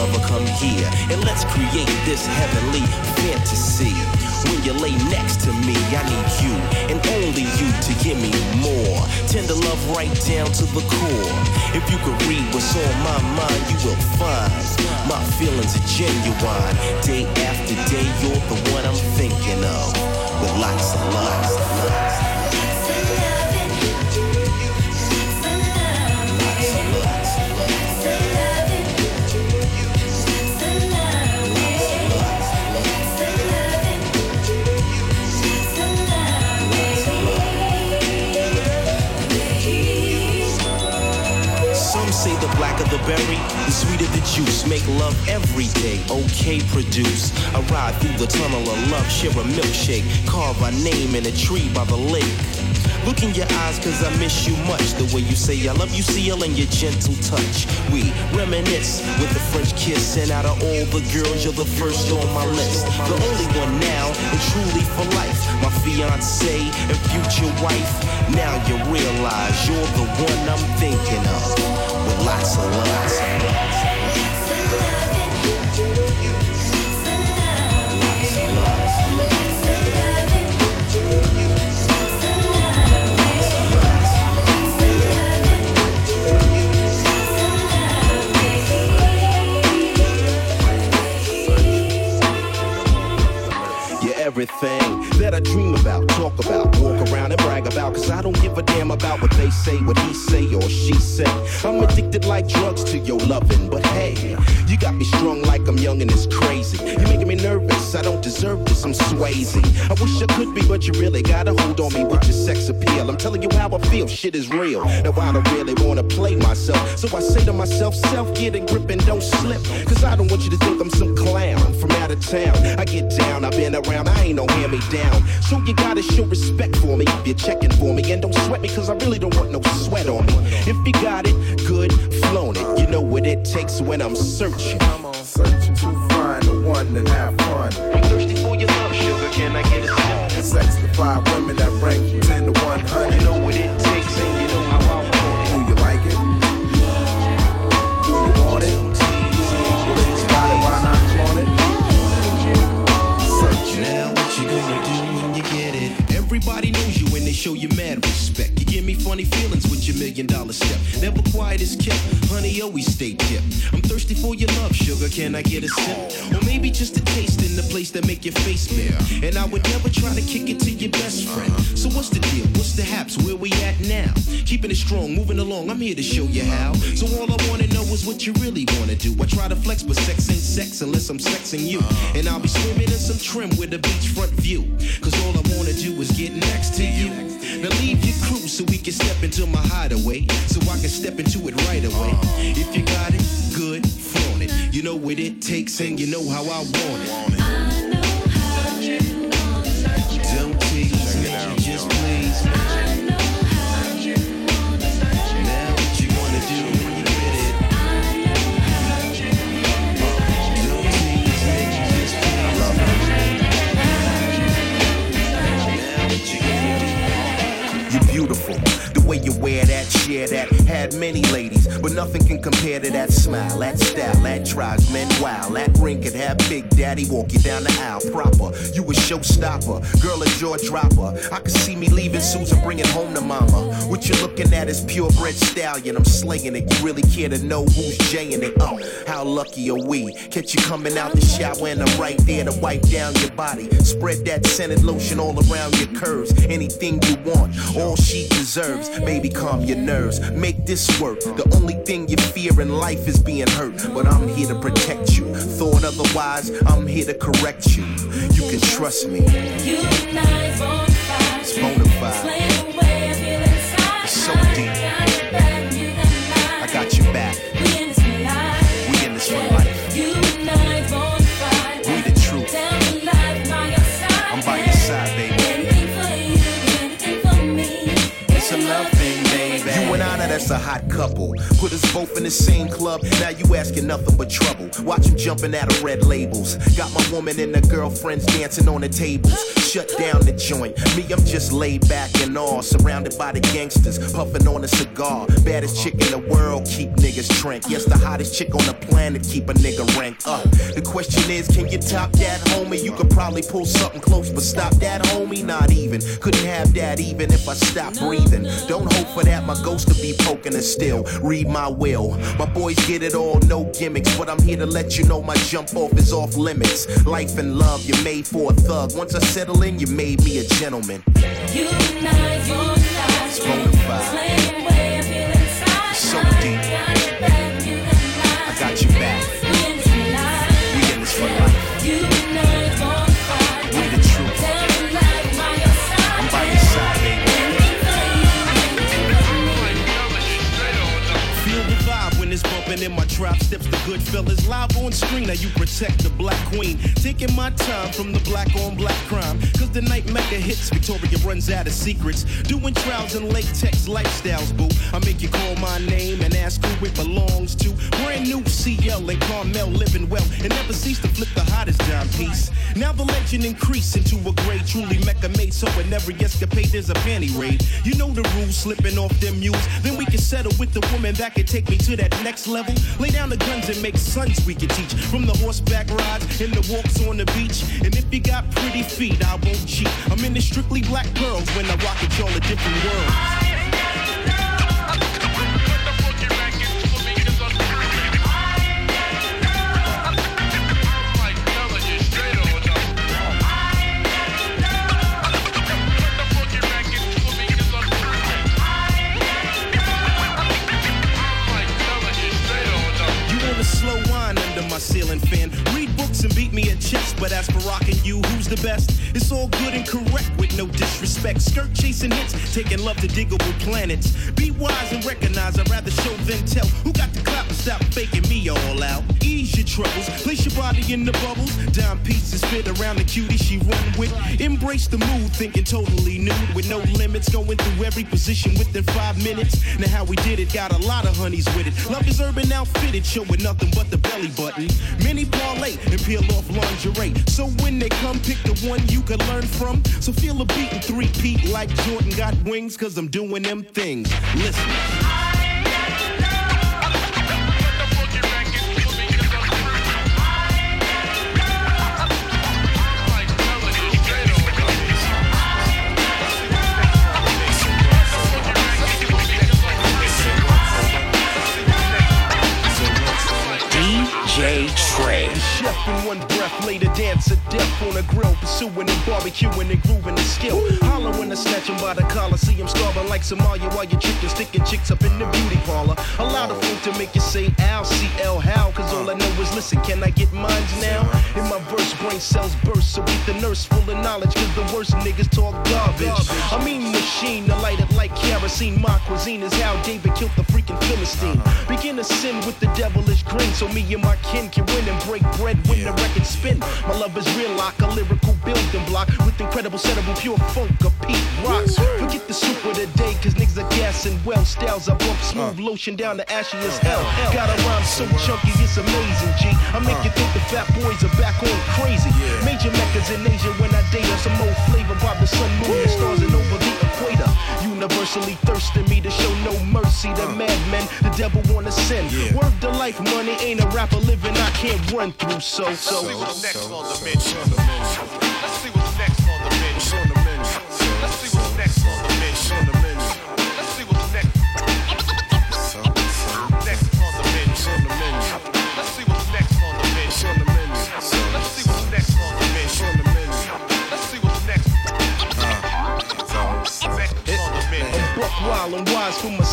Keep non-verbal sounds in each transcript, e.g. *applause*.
lover, come here and let's create this heavenly fantasy. When you lay next to me, I need you and only you to give me more. Tender love right down to the core. If you could read what's on my mind, you will find my feelings are genuine. Day after day, you're the one I'm thinking of. With lots of love. say blacker the sweeter the juice. Make love every day, okay, produce. I ride through the tunnel of love, share a milkshake, carve our name in a tree by the lake. Look in your eyes, cause I miss you much. The way you say I love you, seal, and your gentle touch. We reminisce with a French kiss, and out of all the girls, you're the first on my list. The only one now, and truly for life. My fiance and future wife. Now you realize you're the one I'm thinking of say, what he say or she say. I'm addicted like drugs to your loving, but hey, you got me strung like I'm young and it's crazy. Nervous, I don't deserve this, I'm swayzy. I wish I could be, but you really got a hold on me with your sex appeal. I'm telling you how I feel, shit is real. Now I don't really wanna play myself, so I say to myself, self, get a grip and don't slip. Cause I don't want you to think I'm some clown from out of town. I get down, I've been around, I ain't no hand me down. So you gotta show respect for me if you're checking for me. And don't sweat me, cause I really don't want no sweat on me. If you got it, good, flown it. You know what it takes when I'm searching. I'm searching find the one that have fun. I'm thirsty for your love, sugar. Can I get a sip? Sex the five women that rank you 10 to 100. You know what it takes, and you know how I want it. Do you like it? Do you want it? Well, if you got it, why not want it? Searching. Now what you gonna do when you get it? Everybody knows you when they show you mad respect. Me funny feelings with your million dollar step. Never quiet as kept, honey, always stay kept. I'm thirsty for your love, sugar. Can I get a sip? Or maybe just a taste in the place that make your face bare. And I would never try to kick it to your best friend. So what's the deal? What's the haps? Where we at now? Keeping it strong, moving along. I'm here to show you how. So all I wanna know is what you really wanna do. I try to flex, but sex ain't sex unless I'm sexing you. And I'll be swimming in some trim with a beachfront view. Cause all I wanna do is get next to you. Now leave your crew so we can step into my hideaway. So I can step into it right away. If you got it, good, flaunt it. You know what it takes and you know how I want it. That, share that, had many ladies, but nothing can compare to that smile, that style, that drives men wild. That ring could have Big Daddy walk you down the aisle proper. You a showstopper, girl a jaw dropper. I could see me leaving Susan, bringing home to mama. What you're looking at is purebred stallion. I'm slaying it. You really care to know who's jaying it? Oh, how lucky are we? Catch you coming out the shower and I'm right there to wipe down your body. Spread that scented lotion all around your curves. Anything you want, all she deserves. Baby, calm your nerves. Make this work. The only thing you fear in life is being hurt. But I'm here to protect you. Thought otherwise, I'm here to correct you. You can trust me. You and I bonafide. It's bona fide. Explain I feel inside. It's so deep. A hot couple. Put us both in the same club, now you asking nothing but trouble. Watch him jumping out of red labels. Got my woman and her girlfriends dancing on the tables. Shut down the joint. Me, I'm just laid back and all, surrounded by the gangsters, puffing on a cigar. Baddest chick in the world, keep niggas trank. Yes, the hottest chick on the planet, keep a nigga ranked up. The question is, can you top that, homie? You could probably pull something close, but stop that, homie? Not even. Couldn't have that even if I stopped breathing. Don't hope for that, my ghost to be poking and still. Read my will. My boys get it all, no gimmicks, but I'm here to let you know my jump off is off limits. Life and love, you're made for a thug. Once I settle in, you made me a gentleman. You and I, you and I. It's bonafide. Slaying way up here inside. So deep. Bumping in my trap. Steps the good fellas live on screen. Now you protect the black queen. Taking my time from the black on black crime. Cause the night mega hits. Victoria runs out of secrets. Doing trials and latex lifestyles, boo. I make you call my name and ask who it belongs to. Brand new CL and Carmel living well. And never cease to flip the hottest dime piece. Now the legend increase into a grade truly mecca made. So in every escapade there's a panty raid. You know the rules, slipping off them mules. Then we can settle with the woman that can take me to that next level. Lay down the guns and make sons we can teach. From the horseback rides and the walks on the beach. And if you got pretty feet, I won't cheat. I'm in the strictly black girls when I rock it, y'all a different world. Fan. Read books and beat me at chess, but as for rocking you, who's the best? It's all good and correct with no disrespect. Skirt chasing hits, taking love to diggable planets. Be wise and recognize, I'd rather show than tell. Who got the stop faking me all out? Ease your troubles, place your body in the bubbles. Dime pieces fit around the cutie she run with. Embrace the mood, thinking totally nude with no limits. Going through every position within five minutes. Now how we did it, got a lot of honeys with it. Love is urban outfitted, showing nothing but the belly button. Many parlay and peel off lingerie. So when they come, pick the one you can learn from. So feel a beat and three peat like Jordan got wings, cause I'm doing them things. Listen. Chef in one breath, later dance a death on a grill, pursuing and barbecuing and grooving the skill. Holler and I snatch him by the collar, see him starving like Somalia while your chicken sticking chicks up in the beauty parlor. Allow the phone to make you say Al, CL, how, cause all I know is listen, can I get mines now? In my verse, brain cells burst, so beat the nurse full of knowledge, cause the worst niggas talk garbage. I mean machine, the light it like kerosene. My cuisine is how David killed the freaking Philistine. Begin to sin with the devilish grin, so me and my kin can win and break bread when the record spin. My love is real like a lyrical building block with incredible settable pure funk of Pete rocks. Forget the super today, cause niggas are gassing well. Styles I bump smooth lotion down to ashy as hell. Got a rhyme so chunky, it's amazing, G. I make you think the fat boys are back on crazy. Major meccas in Asia when I date her. Some old flavor, Bob the sun, moon, and stars and over the. Universally thirsting me to show no mercy to uh. madmen. The devil wanna sin. Word to life, money ain't a rapper living I can't run through. So, so. Let's see what's next on the. Let's see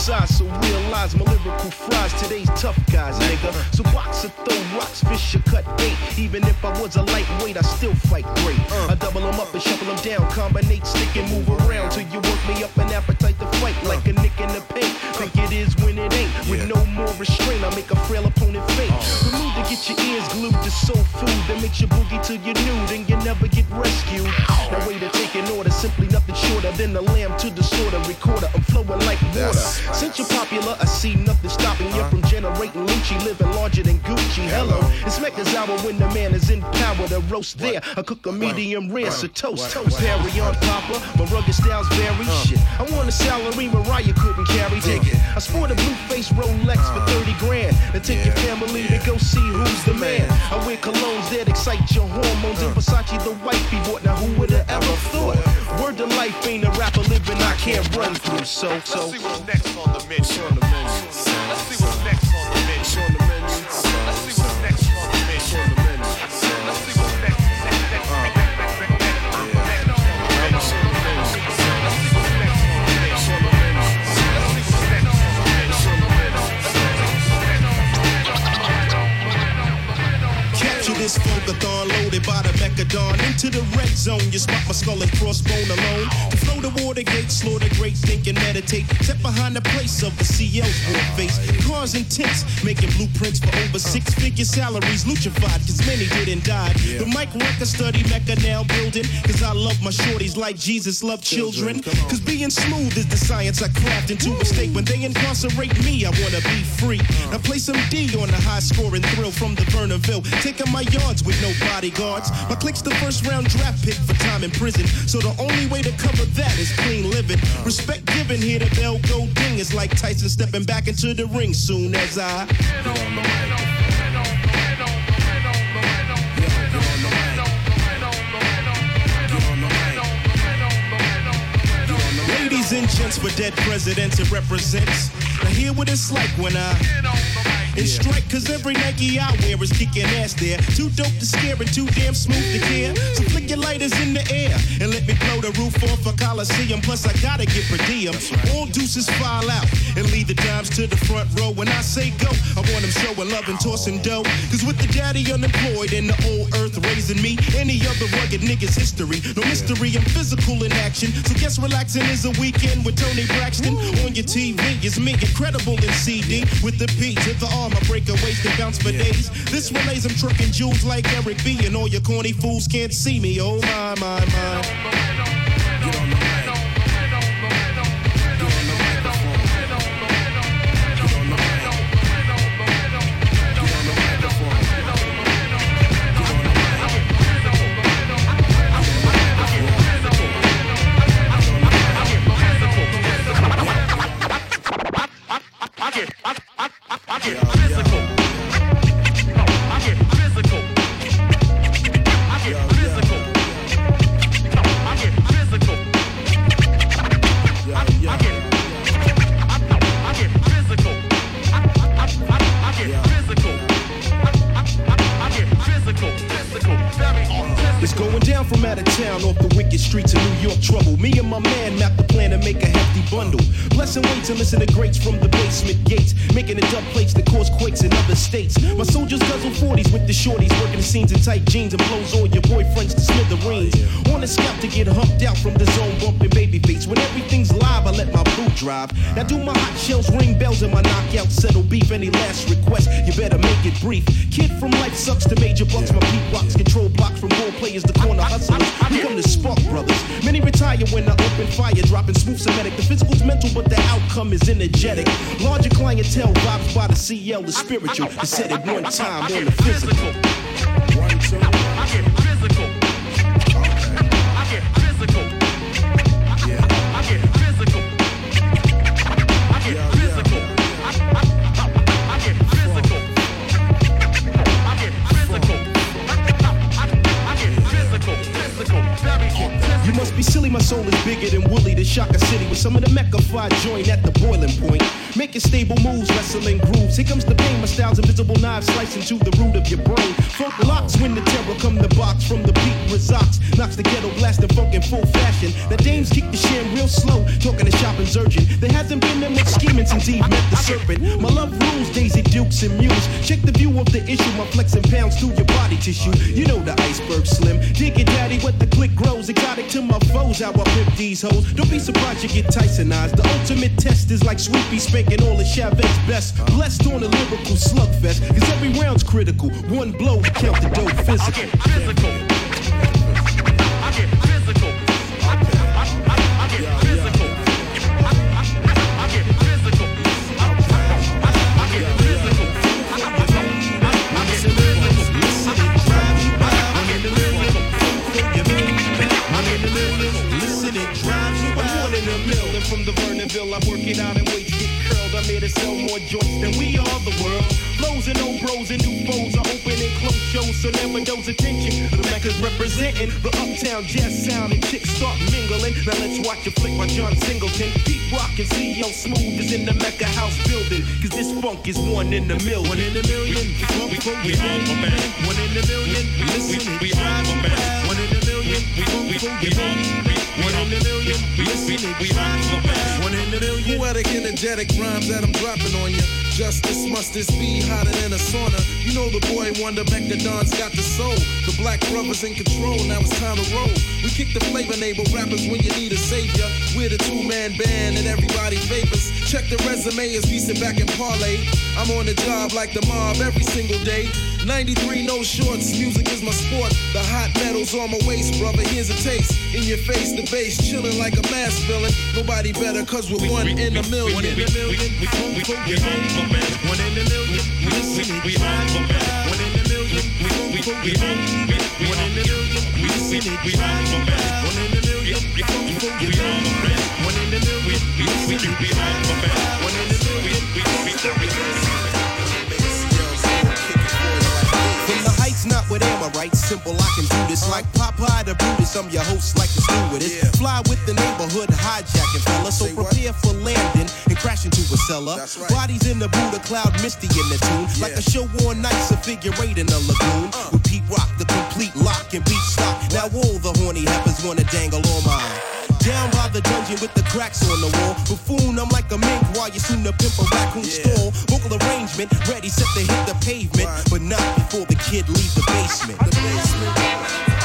wise from my side, so realize my lyrical fries. Today's tough guys, nigga. So box or throw rocks, fish or cut bait. Even if I was a lightweight, I still fight great. I double them up and shuffle them down, combinate, stick and move around till you work me up an appetite to fight like a nick in the paint. Think it is when it ain't. With no more restraint, I make a frail opponent faint. Oh. The mood to get your ears glued to soul food that makes you boogie till you're nude and you never get rescued. Now way to take an order, simply nothing shorter than the lamb to the sorta recorder. Flowing like water. Since you're popular, I see nothing stopping you from generating Lucci, living larger than Gucci. Hello, it's Mecca's hour when the man is in power to roast there. I cook a medium rare, so toast, toast. Harry on Papa, my rugged styles vary. Shit, I want a salary Mariah couldn't carry. Take it. I sport a blue face Rolex for 30 grand. And take your family to go see who's the man. I wear colognes that excite your hormones. And Versace the wifey bought. Now who would have ever thought? Word to life ain't a rapper living I can't run through. So, so. Let's so. see what's next on the menu. This funkathon loaded by the Mecca Don. Into the red zone, you spot my skull and crossbone alone. To flow the water gate, slow the great, think and meditate. Step behind the place of the CL's war face. Cars and tents, making blueprints for over six figure salaries. Luchified, cause many didn't die. The mic record study, Mecca now building. Cause I love my shorties like Jesus loved children. Cause being smooth is the science I craft into a state. When they incarcerate me, I wanna be free. Now play some D on the high scoring thrill from the Vernonville. Taking my yards with no bodyguards. My click's the first round draft pick for time in prison. So the only way to cover that is clean living. Respect given here, the bell go ding. It's like Tyson stepping back into the ring soon as I. Ladies and gents for dead presidents, it represents. Now hear what it's like when I. And strike, cause every Nike I wear is kicking ass there. Too dope to scare and too damn smooth to care. So flick your lighters in the air and let me blow the roof off a Coliseum. Plus, I gotta get per diem. All deuces file out and leave the dimes to the front row. When I say go, I want them showing love and tossing dough. Cause with the daddy unemployed and the old earth raising me, any other rugged nigga's history. No mystery, I'm physical in action. So guess relaxing is a weekend with Toni Braxton. On your TV is me, incredible in CD. With the P to the R, my breakaways can bounce for days. This relays, I'm trucking jewels like Eric B. And all your corny fools can't see me. Oh my, my, my. Jeans and blows all your boyfriends to smithereens. On the scout to get humped out from the zone bumping baby beats. When everything's live, I let my boot drive. Now do my hot shells ring bells and my knockout settle beef. Any last request, you better make it brief. Kid from life sucks to major bucks. My beat rocks control blocks from role players to corner hustlers. We come to spark brothers. Many retire when I open fire, dropping smooth Semitic. The physical's mental, but the outcome is energetic. Larger clientele vibes by the CL, is spiritual. I said it one time on the physical. Some of the Mecca five joint at the boiling point. Making stable moves, wrestling grooves. Here comes the pain, my style's invisible knives slicing to the root of your brain. Locks when the terror come the box from the beat resorts. Knocks the ghetto blasting funk full. The sham real slow, talking to shopping's urgent. There hasn't been that much scheming since Eve met the serpent. My love rules, Daisy Dukes and Muse. Check the view of the issue, my flexing pounds through your body tissue. You know the iceberg slim. Dig it, daddy, what the click grows. Exotic to my foes, how I pimp these hoes. Don't be surprised you get Tysonized. The ultimate test is like Sweet Pea spanking all the Chavez best. Blessed on a lyrical slugfest, cause every round's critical. One blow to count the dope physical. I get physical. To sell more joints than we are the world. Flows and old bros and new foes are open and close shows, so never dose attention. The Mecca's representing the uptown jazz sound and chicks start mingling. Now let's watch a flick by John Singleton. Pete Rock and CL Smooth is in the Mecca house building. Cause this funk is one in a million. One in a million. Funk, funk, we bang, bang. One in a million. Listen, it drives you wild. One in a million. Funk, funk, we bang, bang. One in a million. Listen, it drives you wild. One in a million. Poetic, energetic rhymes that I'm dropping on you. Justice must this be hotter than a sauna. You know the boy wonder Mecca Don's got the soul. The black brothers in control, now it's time to roll. We kick the flavor neighbor rappers when you need a savior. We're the two man band and everybody favors. Check the resume as we sit back and parlay. I'm on the job like the mob every single day. 93 no shorts, music is my sport. The hot metal's on my waist, brother. Here's a taste. In your face, the bass chilling like a mass villain. Nobody better, cause we're one in a million. One in a million. We funk, we bang, bang. One in a million. Listen, it drives you. One in a million. We we bang, bang. One in a million. Listen, it drives you. One in a million. We funk, funk, we simple, I can do this. Like Popeye the Brutus, I'm your host, like the stewardess. Fly with the neighborhood, hijacking fella. So prepare for landing and crash into a cellar. Right. Bodies in the Buddha cloud, misty in the tune. Like a show on nights, a figure eight in a lagoon. With Pete Rock, the complete lock and beat stop. Now all the horny heifers wanna dangle on mine. Down by the dungeon with the cracks on the wall. Buffoon, I'm like a mink while you soon to pimp a raccoon stall. Vocal arrangement, ready, set to hit the pavement. But not before the kid leaves the basement. The basement.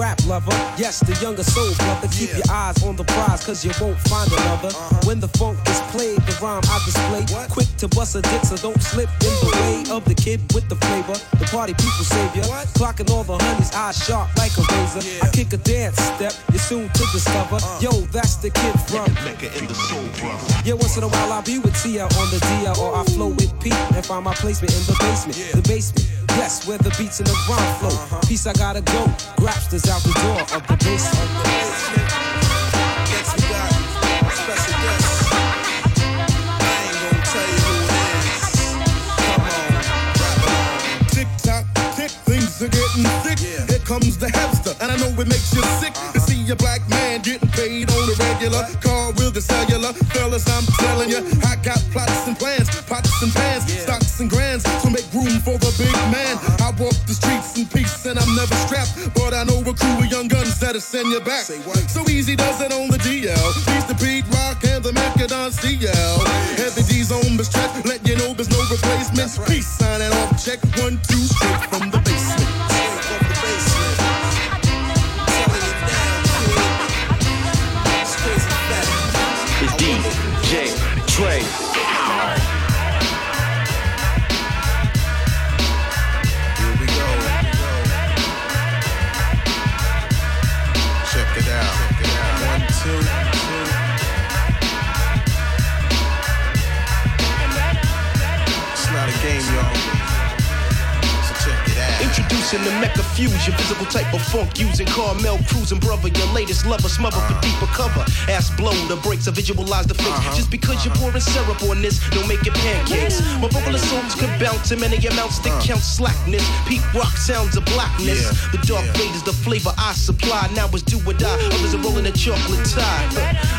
Call me the grap lover, yes, the younger soul brother. Keep Yeah. your eyes on the prize, cause you won't find another. Uh-huh. When the funk is played, the rhyme I display. What? Quick to bust a dick, so don't slip in the way of the kid with the flavor. The party people savior. What? Clocking all the honeys, eyes sharp like a razor. Yeah. I kick a dance step, you're soon to discover. Uh. Yo, that's the kid from. Mecca in the soul brother. Yeah, once in a while I'll be with Tia on the DL or I flow with Pete and find my placement in the basement. The basement, yes, where the beats and the rhyme flow. Peace, I gotta go. Grapsters out the door of the. The. Next we got special guest. I ain't gonna tell you who it is. Come on, rap. Tick tock, tick, things are getting thick. Yeah. Here comes the hamster, and I know it makes you sick to uh-huh. see a black man getting paid on the regular. Car with the cellular, fellas, I'm telling you, I got plots and plans, pots and pans, stocks for the big man. I walk the streets in peace, and I'm never strapped, but I know a crew of young guns that'll send you back. So easy does it on the DL. Peace to Pete Rock and the Mecca Don CL. Heavy D's on the stretch, let you know there's no replacement. That's right. Peace signing off check one two out. Introducing the Mecca fusion, physical type of funk using Carmel cruising, brother. Your latest lover, smother for deeper cover. Ass blow the brakes, I visualize the face. Uh-huh. Just because you're pouring syrup on this, don't make it pancakes. My vocal assaults could bounce in many amounts that uh. count slackness. Pete Rock sounds of blackness. Yeah. The dark Yeah. fade is the flavor I supply. Now it's do or die. Others are rolling a chocolate tie.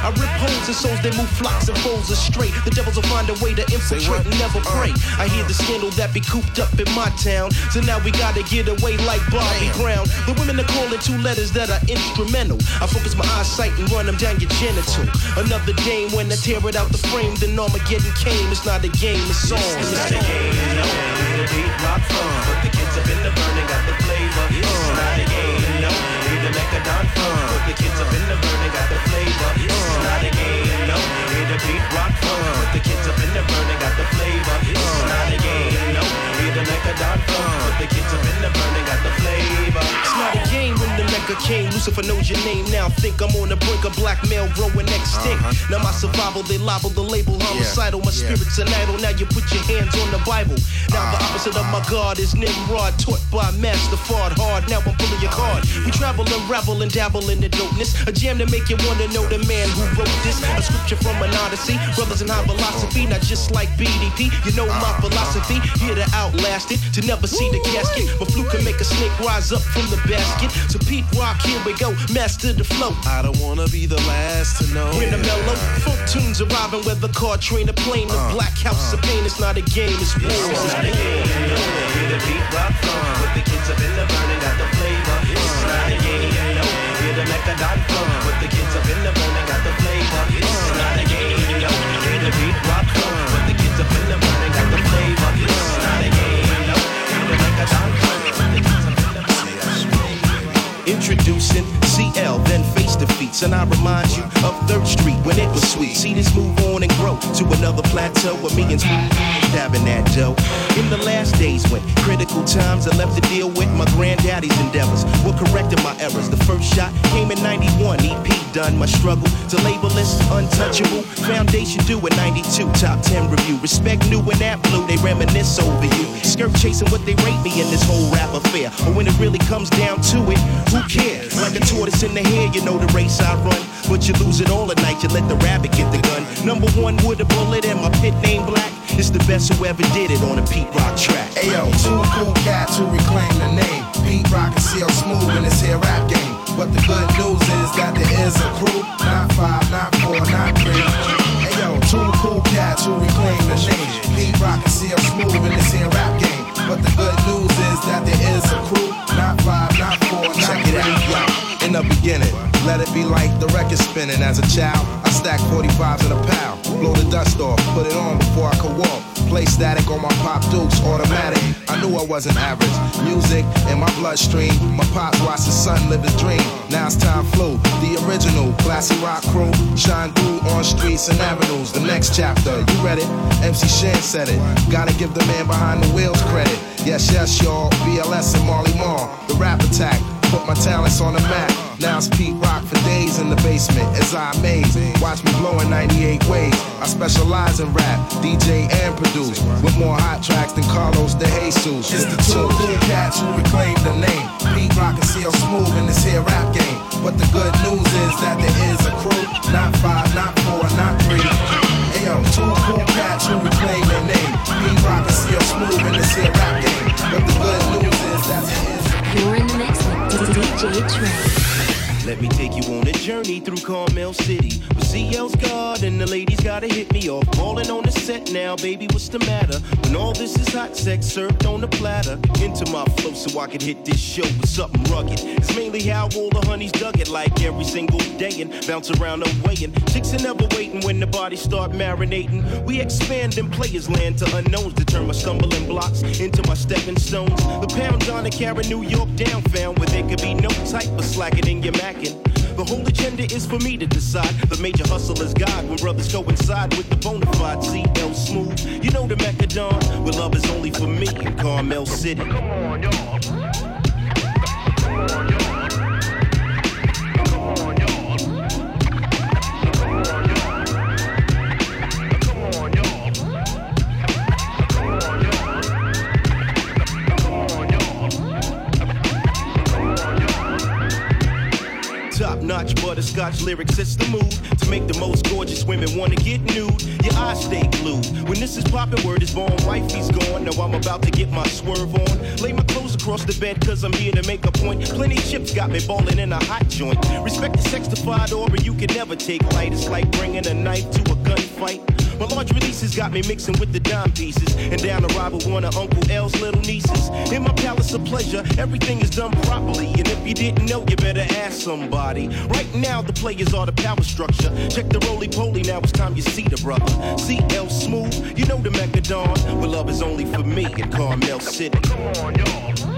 I rip holes in souls, they move flocks and foes astray. The devils will find a way to infiltrate and never uh. pray. I hear the scandal that be cooped up in my town. So now we gotta get away like Bobby. Brown. The women are calling two letters that are instrumental. I focus my eyesight and run them down your genital. Another game when I tear it out the frame, then Armageddon came. It's not a game, it's song. It's not a game, no. The Pete Rock funk, but the kids up in the burning got the flavor. It's not a game, no. The Mecca Don funk, but the kids up in the burning got the flavor. The Mecca Lucifer knows your name now. Think I'm on the brink of blackmail, growing extinct. Now my survival, they libel the label homicidal. My Uh-huh. yeah. spirit's an idol. Now you put your hands on the Bible. Now the opposite of my God is Nimrod, taught by Master Fard Hard. Now I'm pulling your card. We travel and revel and dabble in the dopeness. A jam to make you wanna know the man who wrote this. A scripture from an odyssey. Brothers in high philosophy, not just like BDP. You know my philosophy. Here to outlast it, to never see the casket. My fluke can make a snake rise up from the basket. So Pete Rock, here we go. Master the flow. I don't wanna be the last to know. When the mellow folk tunes arriving, whether car, train, or plane, the uh, black house uh. of pain. It's not a game, it's war. It's not a game. Hear the beat rock with the kids up in the burning, got the flavor. It's not a game. Hear the flow, with the kids and I remind you of Third Street when it was sweet. See this move on and grow to another plateau where me and Smooth dabbing that dough. In the last days when critical times I left to deal with my granddaddy's endeavors, were correcting my errors. The first shot came in 91, EP done. My struggle to label this untouchable. Foundation due in 92, top 10 review. Respect new and that blue, they reminisce over you. Skirt chasing what they rate me in this whole rap affair. But when it really comes down to it, who cares? Like a tortoise in the hair, you know the race I run. But you lose it all at night, you let the rabbit get the gun. Number one with a bullet and my pit name black. It's the best who ever did it on a Pete Rock track. Ayo, two cool cats who reclaim the name. Pete Rock and CL Smooth in this here rap game. But the good news is that there is a crew. Not five, not four, not three. Ayo, two cool cats who reclaim the name. Pete Rock and CL Smooth in this here rap game. But the good news is that there is a crew. Not five, not four, not Check it out. In the beginning, let it be like the record spinning. As a child, I stacked 45s in a pal. Blow the dust off, put it on before I could walk. Play static on my pop dukes, automatic. I knew I wasn't average. Music in my bloodstream. My pops watched his son live his dream. Now it's time flew. The original classy rock crew shine through on streets and avenues. The next chapter, you read it? MC Shan said it. Gotta give the man behind the wheels credit. Yes, yes, y'all. BLS and Marley Marl. The rap attack. Put my talents on the map. Now it's Pete Rock for days in the basement as I amaze. Watch me blow in 98 ways. I specialize in rap, DJ and produce. With more hot tracks than Carlos de Jesus. It's the two cool cats who reclaim the name. Pete Rock and CL Smooth in this here rap game. But the good news is that there is a crew. Not five, not four, not three. Ayo, two cool cats who reclaim their name. Pete Rock and CL Smooth in this here rap game. But the good news is that there is You're in the mix with DJ Trey. Let me take you on a journey through Carmel City. With CL's and the ladies gotta hit me off. Falling on the set now, baby, what's the matter? When all this is hot sex served on a platter. Into my flow so I can hit this show with something rugged. It's mainly how all the honeys dug it like every single day and bounce around the way. and. Chicks are never waiting when the bodies start marinating. We expand in players land to unknowns to turn my stumbling blocks into my stepping stones. The pound on to carry New York down, found where there could be no type of slacking in your The whole agenda is for me to decide. The major hustle is God when brothers coincide with the bona fide CL Smooth. You know the Mecca Don, where love is only for me in Carmel City. Top notch butterscotch lyrics, it's the move to make the most gorgeous women wanna get nude. Your eyes stay glued. When this is poppin', word is born, wifey's gone. Now I'm about to get my swerve on. Lay my clothes across the bed, cause I'm here to make a point. Plenty chips got me ballin' in a hot joint. Respect the sexified aura, you can never take light. It's like bringing a knife to a gunfight. My large releases got me mixing with the dime pieces. And down the ride with one of Uncle L's little nieces. In my palace of pleasure, everything is done properly. And if you didn't know, you better ask somebody. Right now, the players are the power structure. Check the roly poly, now it's time you see the brother. CL Smooth, you know the Mecca Don. Where love is only for me in Carmel City. West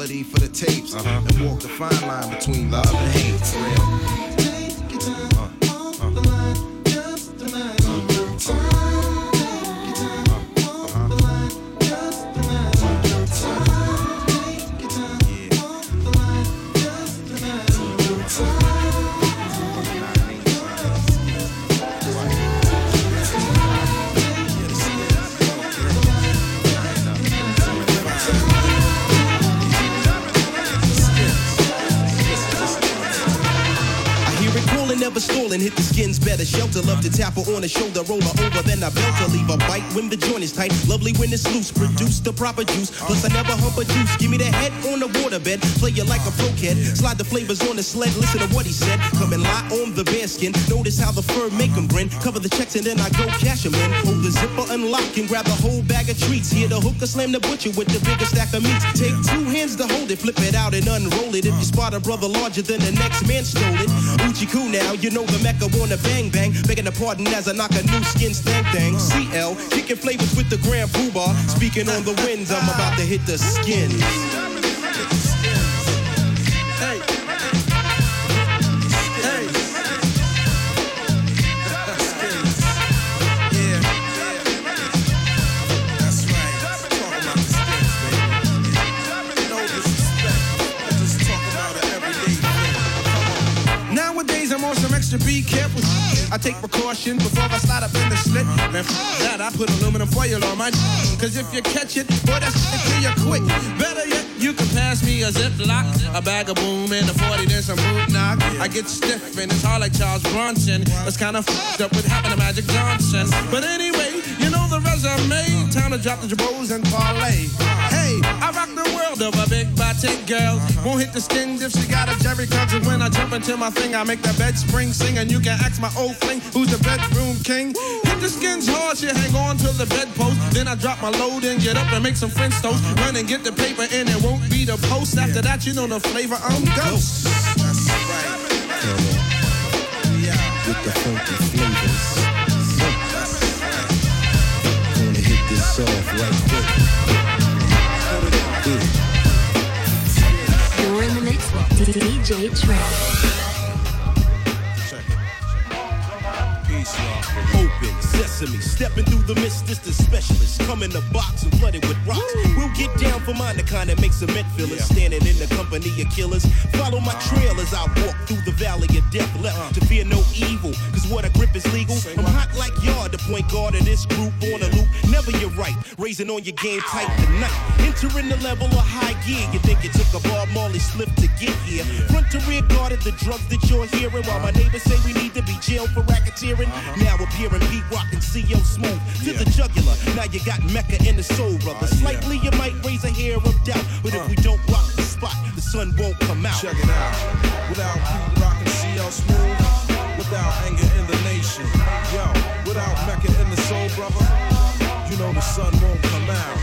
for never stalling. Hit the skins better. Shelter, love to tap her on the shoulder, roll her over, then I belt her. Leave a bite when the joint is tight. Lovely when it's loose. Produce the proper juice. Plus, I never hump a juice. Give me the head on the waterbed. Play you like a kid. Slide the flavors on the sled. Listen to what he said. Come and lie on the bearskin. Notice how the fur make him grin. Cover the checks and then I go cash 'em in. Hold the zipper unlock and grab the whole bag of treats. Here the hooker slam the butcher with the biggest stack of meats. Take two hands to hold it, flip it out and unroll it. If you spot a brother larger than the next man stole it. Uchi cool now, you know the Mecca wanna bang bang. Begging a pardon as I knock a new skin stank thing. Uh. CL, kicking flavors with the Grand Puba. Speaking on the winds, I'm about to hit the skins. I take precaution before I slide up in the slit. Man, that, I put aluminum foil on my. Cause if you catch it, boy, that's clear quick. Better yet, you can pass me a Ziploc, a bag of boom, and a 40, then some boot knock. I get stiff and it's hard like Charles Bronson. That's kind of f***ed up with happened to Magic Johnson. But anyway, you know the resume. Time to drop the jabos and parlay. Hey, I rock the world of a big batik girl. Won't hit the skins if she got a Jheri curls. And when I jump into my thing, I make the bed spring sing. And you can ask my old fling, who's the bedroom king. Hit the skins hard, she hang on to the bedpost. Then I drop my load and get up and make some French toast. Run and get the paper and it won't be the post. After that, you know the flavor, I'm ghost. That's right. Yeah. With the funky flavors. Gonna hit this off right quick. DJ Trey. Open sesame, stepping through the mist, this the specialist. Come in the box and flooded with rocks. We'll get down for mine, the kind that makes cement fillers. Standing in the company of killers. Follow my trail as I walk through the valley of death. Left to fear no evil, cause what I grip is legal. I'm hot like yard, the point guard of this group on a loop. Never you're right, raising on your game tight tonight. Entering the level of high gear. You think it took a Bob Marley slip to get here. Front to rear guarded the drugs that you're hearing. While my neighbors say we need to be jailed for racketeering. Now appearing Pete Rock and CL Smooth to the jugular. Now you got Mecca in the soul, brother. Uh, Slightly you might raise a hair of doubt, but if uh. we don't rock the spot, the sun won't come out. Check it out. Without Pete Rock and CL Smooth, without anger in the nation. Yo, without Mecca in the soul, brother, you know the sun won't come out.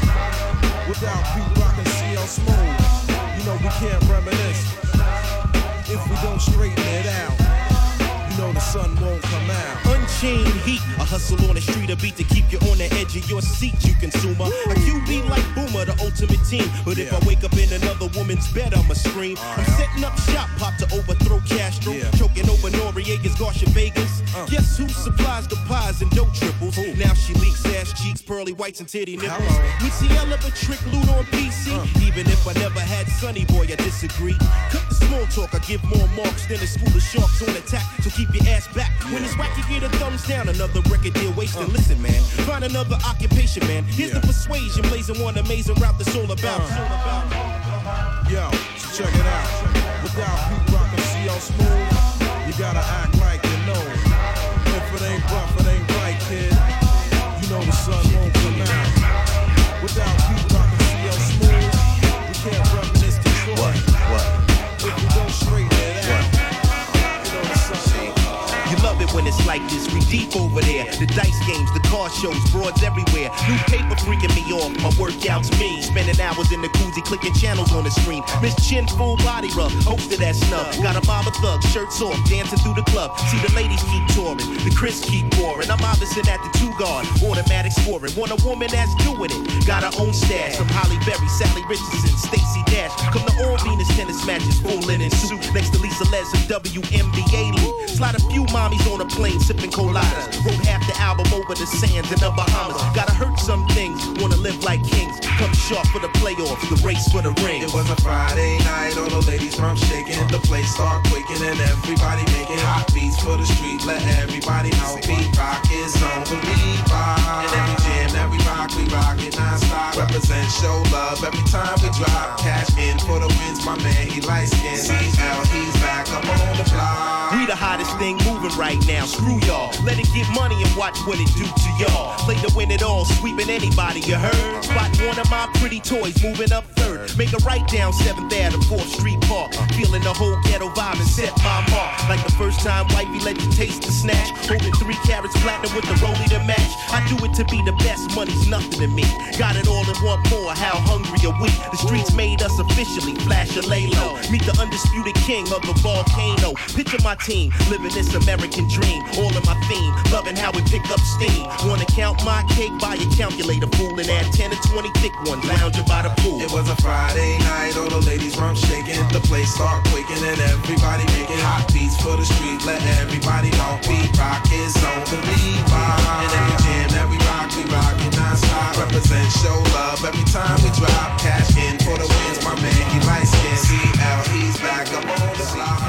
Without Pete Rock and CL Smooth, you know we can't heat. A hustle on the street, a beat to keep you on the edge of your seat, you consumer. A QB like Boomer, the ultimate team. But if I wake up in another woman's bed, I'ma scream. I'm setting up shop, pop to overthrow Castro. Choking over Noriega's Garsha Vegas. Guess who supplies the pies and dough triples? Now she leaks ass cheeks, pearly whites, and titty nipples. We see hell of a trick loot on PC. Even if I never had Sunny Boy, I disagree. Cut the small talk, I give more marks than a school of sharks on attack. So keep your ass back. When it's whack, you get a thumbs down. Another record deal wasted. Listen, man, find another occupation, man. Here's the persuasion, blazing one amazing route that's all about. Uh. Yo, so check it out. Without Pete Rock and CL Smooth, you gotta act deep over there. The dice games, the car shows, broads everywhere. New paper freaking me off. My workouts me. Spending hours in the koozie, clicking channels on the screen. Miss Chin, full body rub, hosted that snub. Got a mama thug, shirts off, dancing through the club. See the ladies keep touring, the Chris keep pouring. I'm opposite at the two guard, automatic scoring. Want a woman that's doing it. Got her own stash. From Halle Berry, Salli Richardson, Stacy Dash. Come to all Venus tennis matches, full linen suit. Next to Lisa Les WNBA loot. Slide a few mommies on a plane, sipping Wrote half the album over the sands in the Bahamas. Gotta hurt some things, wanna live like kings. Come sharp for the playoffs, the race for the ring. It was a Friday night, all the ladies from shaking. The place start quaking and everybody making hot beats for the street. Let everybody know Pete Rock is on the revive. And every jam, every rock, we rock it non-stop. Represent, show love every time we drop. Cash in for the wins, my man, he light skin. CL, he's back up on the block. We the hottest thing moving right now. Screw y'all. Let it get money and watch what it do to y'all. Play to win it all, sweeping anybody, you heard? Spot one of my pretty toys moving up third. Make a right down 7th Ave to 4th Street Park. Feeling the whole ghetto vibe and set my mark. Like the first time wifey let you taste the snatch. Holding three carats platinum with the rollie to match. I do it to be the best, money's nothing to me. Got it all and want more, how hungry are we? The streets made us officially, flash a lay. Meet the undisputed king of the volcano. Picture my team, living this American dream. All in my theme, loving how we pick up steam. Wanna count my cake, buy a calculator, fool, and add 10 to 20 thick ones, lounging by the pool. It was a Friday night, all the ladies from shaking. The place start quaking and everybody making hot beats for the street. Let everybody know Pete Rock is on the revive. And every jam, every rock, we rock it non-stop. Represent, show love every time we drop. Cash in for the wins, my man, he light skin. CL, he's back up on the.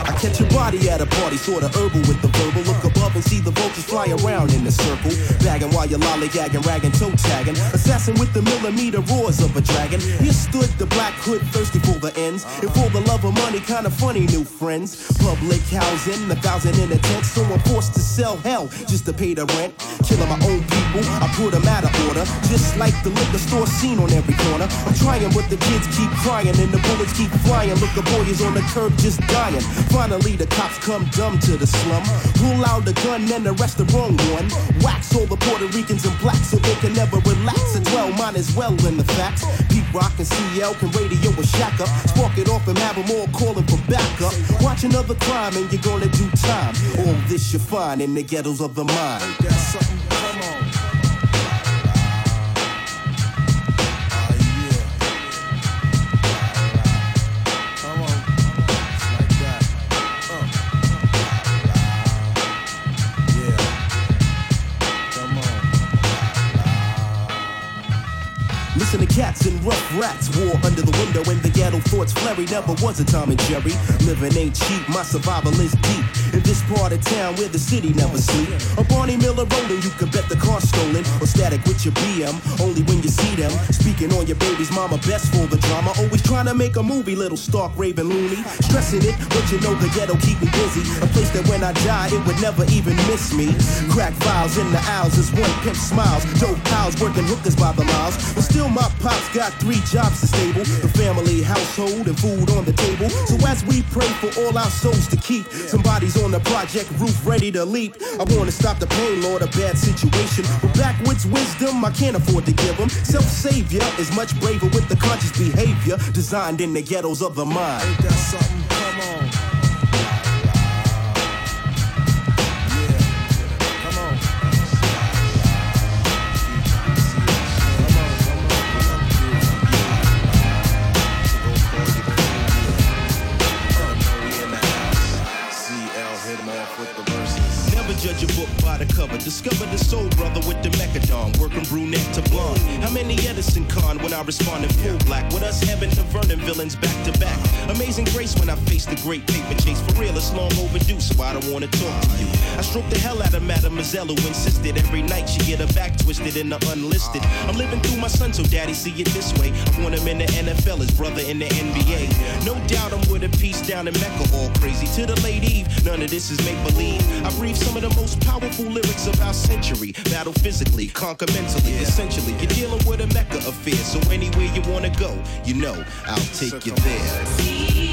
I catch your body at a party, sorta herbal with the verbal. Look above and see the vultures fly around in a circle. Bagging while you're lollygagging, ragging, toe tagging. Assassin with the millimeter roars of a dragon. Here stood the black hood, thirsty for the ends. And for the love of money, kinda funny, new friends. Public housing, a thousand in a tent. So I'm forced to sell hell just to pay the rent. Killing my own people, I put them out of order. Just like the liquor store scene on every corner. I'm trying, but the kids keep crying and the bullets keep flying. Look, the boy is on the curb just dying. Finally, the cops come dumb to the slum. Pull out the gun and arrest the wrong one. Wax all the Puerto Ricans and blacks so they can never relax. And well, mine as well in the facts. Pete Rock and CL can radio a shack up. Spark it off and have them all calling for backup. Watch another crime and you're gonna do time. All this you find in the ghettos of the mind. Cats and rough rats. War under the window in the ghetto thoughts flurry. Never was a Tom and Jerry. Living ain't cheap, my survival is deep. In this part of town where the city never sleep. A Barney Miller rolling, you can bet the car's stolen. Or static with your BM, only when you see them. Speaking on your baby's mama, best for the drama. Always trying to make a movie, little Stark Raven loony. Stressing it, but you know the ghetto keep me busy. A place that when I die, it would never even miss me. Crack files in the aisles as one pimp smiles. Dope pals working hookers by the miles. But still, my pops got three jobs to stable. The family, household, and food on the table. So as we pray for all our souls to keep, somebody's on the project roof ready to leap. I wanna stop the pain, Lord, a bad situation. But backwoods wisdom, I can't afford to give them. Self savior is much braver with the conscious behavior designed in the ghettos of the mind. Discovered the soul brother with the Mecca Don, working brunette to blonde. How many Edison con when I respond in full black? With us having the Vernon villains back to back. Amazing grace when I face the great paper chase. For real, it's long overdue, so I don't wanna talk to you. I stroke the hell out of Mademoiselle who insisted every night she get her back twisted in the unlisted. I'm living through my son, so daddy see it this way. I want him in the NFL, his brother in the NBA. No doubt I'm with a piece down in Mecca, all crazy. To the late Eve, none of this is make believe. I breathe some of the most powerful lyrics of our century. Battle physically, conquer mentally. Essentially, you're dealing with a Mecca affair. So anywhere you wanna go, you know I'll take you there.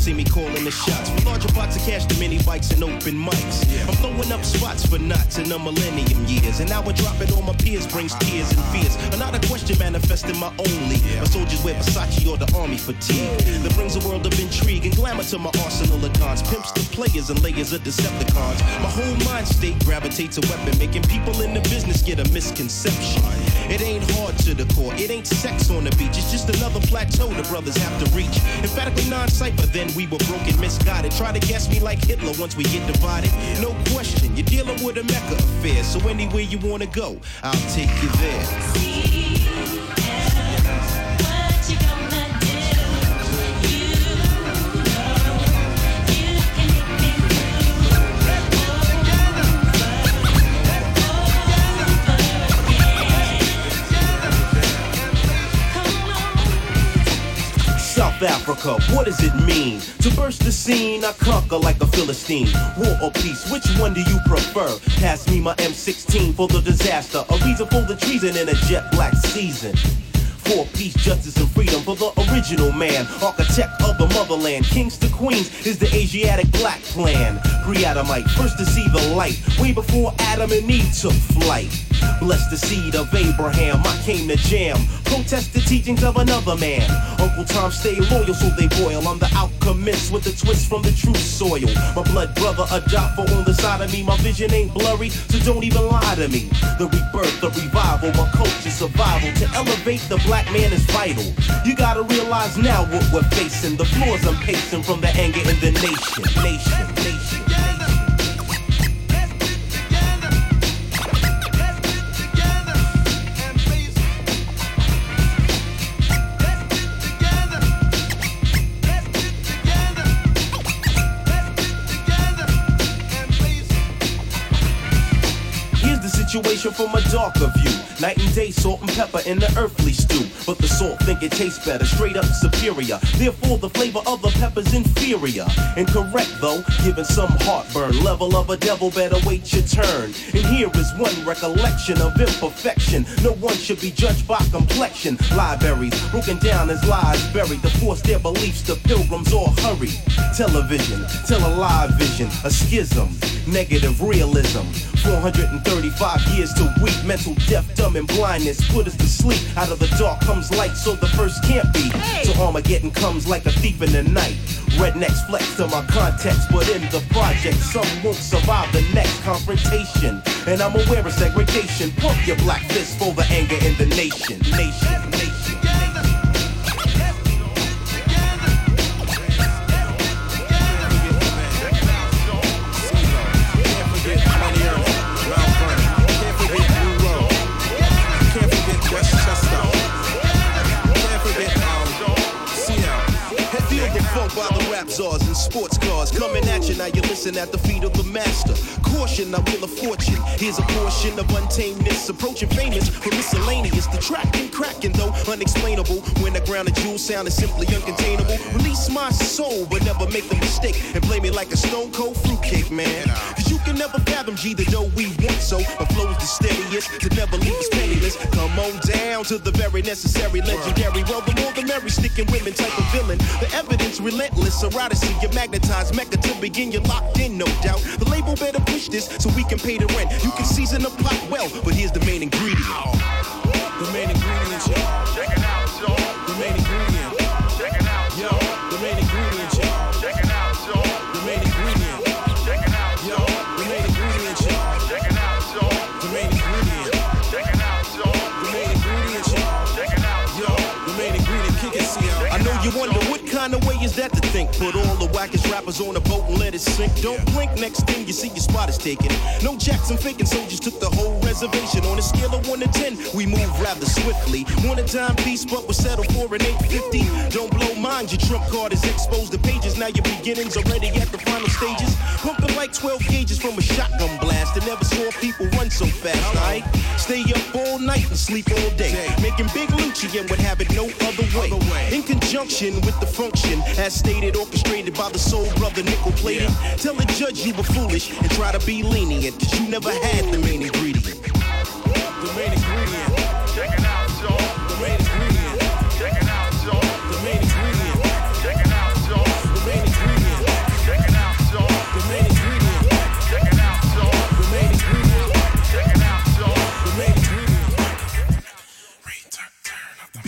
See me calling the shots. For larger pots of cash, the mini bikes and open mics. I'm blowing up spots for knots in the millennium years. And now I drop it on my peers, brings tears and fears. Another question manifesting my only. My soldiers wear Versace or the army fatigue. That brings a world of intrigue and glamour to my arsenal of dons. Pimps the players and layers of Decepticons. My whole mind state gravitates a weapon, making people in the business get a misconception. It ain't hard to the core, it ain't sex on the beach. It's just another plateau the brothers have to reach. Emphatically non-cypher, then we were broken, misguided. Try to guess me like Hitler once we get divided. No question, you're dealing with a Mecca affair. So anywhere you wanna go, I'll take you there. Africa, what does it mean? To burst the scene, I conquer like a Philistine. War or peace, which one do you prefer? Pass me my M16 for the disaster, a reason for the treason in a jet black season. For peace, justice, and freedom for the original man, architect of the motherland. Kings to queens is the Asiatic black plan. Pre-Adamite, first to see the light, way before Adam and Eve took flight. Bless the seed of Abraham, I came to jam. Protest the teachings of another man. Uncle Tom stay loyal, so they boil. I'm the alchemist with a twist from the true soil. My blood brother, a for on the side of me. My vision ain't blurry, so don't even lie to me. The rebirth, the revival, my culture survival. To elevate the black man is vital. You gotta realize now what we're facing. The floors I'm pacing from the anger in the nation. Nation, nation. Here's the situation from a darker view. Night and day, salt and pepper in the earthly stew. But the salt think it tastes better, straight up superior. Therefore, the flavor of the pepper's inferior. Incorrect though, giving some heartburn. Level of a devil, better wait your turn. And here is one recollection of imperfection. No one should be judged by complexion. Libraries broken down as lies buried to force their beliefs to pilgrims all hurry. Television, tell a live vision, a schism, negative realism. 435 years to weak mental death, blindness put us to sleep. Out of the dark comes light, so the first can't be. So Armageddon comes like a thief in the night. Rednecks flex to my context, but in the project, some won't survive the next confrontation. And I'm aware of segregation. Pump your black fist for the anger in the nation. Nation, nation. By sports cars coming at you. Now you listen at the feet of the master. Caution, I will of fortune. Here's a portion of untamedness approaching famous for miscellaneous. The track and cracking though unexplainable. When the ground of jewel sound is simply uncontainable. Release my soul, but never make the mistake and play me like a stone cold fruitcake, man. Cause you can never fathom G the dough we want so. A flow's the steadiest to never leave us penniless. Come on down to the very necessary legendary. Well, the more the merry, sticking women type of villain. The evidence relentless, eroticy, you're magnetized, mecca to begin, you're locked in, no doubt. The label better push this so we can pay the rent. You can season the pot well, but here's the main ingredient. Is that to think? Put all the wackest rappers on a boat and let it sink. Don't blink, next thing you see your spot is taken. No Jackson faking soldiers took the whole reservation. On a scale of 1 to 10, we move rather swiftly. Want a timepiece, but we'll settle for an 850. Don't blow mind, your trump card is exposed to pages. Now your beginnings already at the final stages. Pumping like 12 gauges from a shotgun blast. I never saw people run so fast, uh-huh. alright? Stay up all night and sleep all day. Making big Lucci and would have it no other way. In conjunction with the function, as stated, orchestrated by the soul brother nickel plated. Tell the judge you were foolish and try to be lenient, cause you never had the main ingredient. The main ingredient.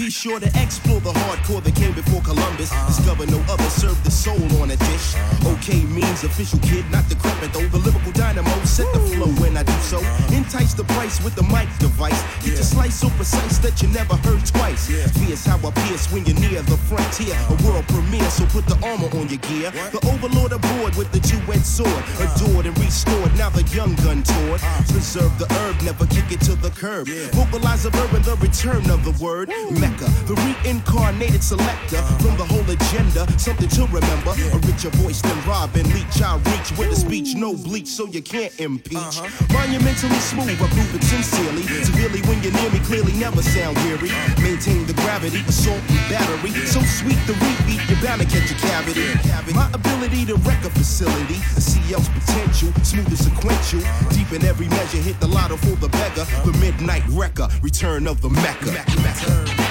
Be sure to explore the hardcore that came before Columbus. Discover no other serve the soul on a dish. Okay means official kid, not decrepit though. The lyrical dynamo set the flow when I do so. Entice the price with the mic device. Get your slice so precise that you never heard twice. Fierce how I pierce when you're near the frontier. A world premiere, so put the armor on your gear. The overlord aboard with the two-edged sword. Adored and restored, now the young gun toured. Preserve the herb, never kick it to the curb. Vocalize the verb and the return of the word. Mecca, the reincarnated selector from the whole agenda. Something to remember. A richer voice than Robin Leach. I reach with a speech, no bleach, so you can't impeach. Uh-huh. Monumentally smooth, I prove it sincerely. Severely when you're near me, clearly never sound weary. Maintain the gravity, assault and battery. So sweet the repeat, you're bound to catch a cavity. My ability to wreck a facility, a CL's potential, smooth and sequential. Uh-huh. Deep in every measure, hit the lotto for the beggar. The uh-huh. midnight wrecker, return of the Mecca. That's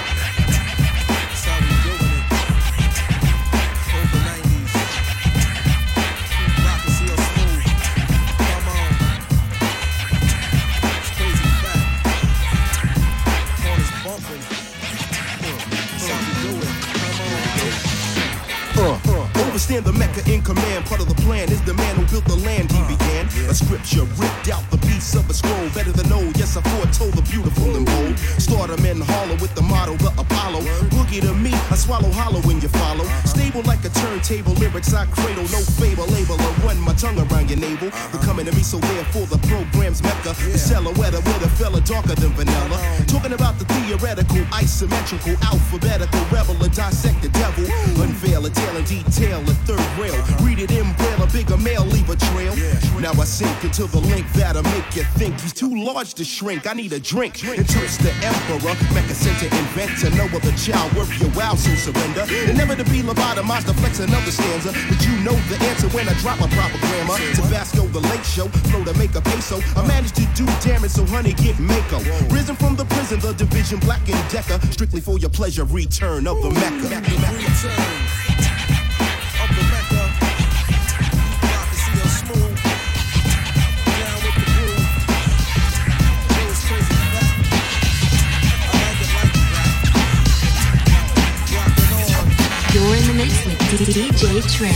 The Mecca in command. Part of the plan is the man who built the land he began. A scripture ripped out the piece of a scroll. Better than old. Yes, I foretold the beautiful and bold. Start 'em in hollow with the motto, the Apollo. Boogie to me, I swallow hollow when you follow. Stable like a turntable. Lyrics I cradle. No fable, label or run my tongue around your navel. They're coming to me, so therefore the program's Mecca. The silhouette with a fella darker than vanilla. Talking about the theoretical, isometrical, alphabetical rebel, or dissect the devil. Unveil a tale in detail, a third rail. Read it in braille, a bigger male, leave a trail. Now I sink into the link that'll make you think he's too large to shrink. I need a drink and toast the emperor. Mecca center inventor, no other child worth your wow, so surrender. And never to be lobotomized to flex another stanza. But you know the answer when I drop a proper grammar. Tabasco, the late show, flow to make a peso. I managed to do damage, so honey, get Mako. Risen from the prison, the division, black and decker. Strictly for your pleasure, return of the Mecca. Trey.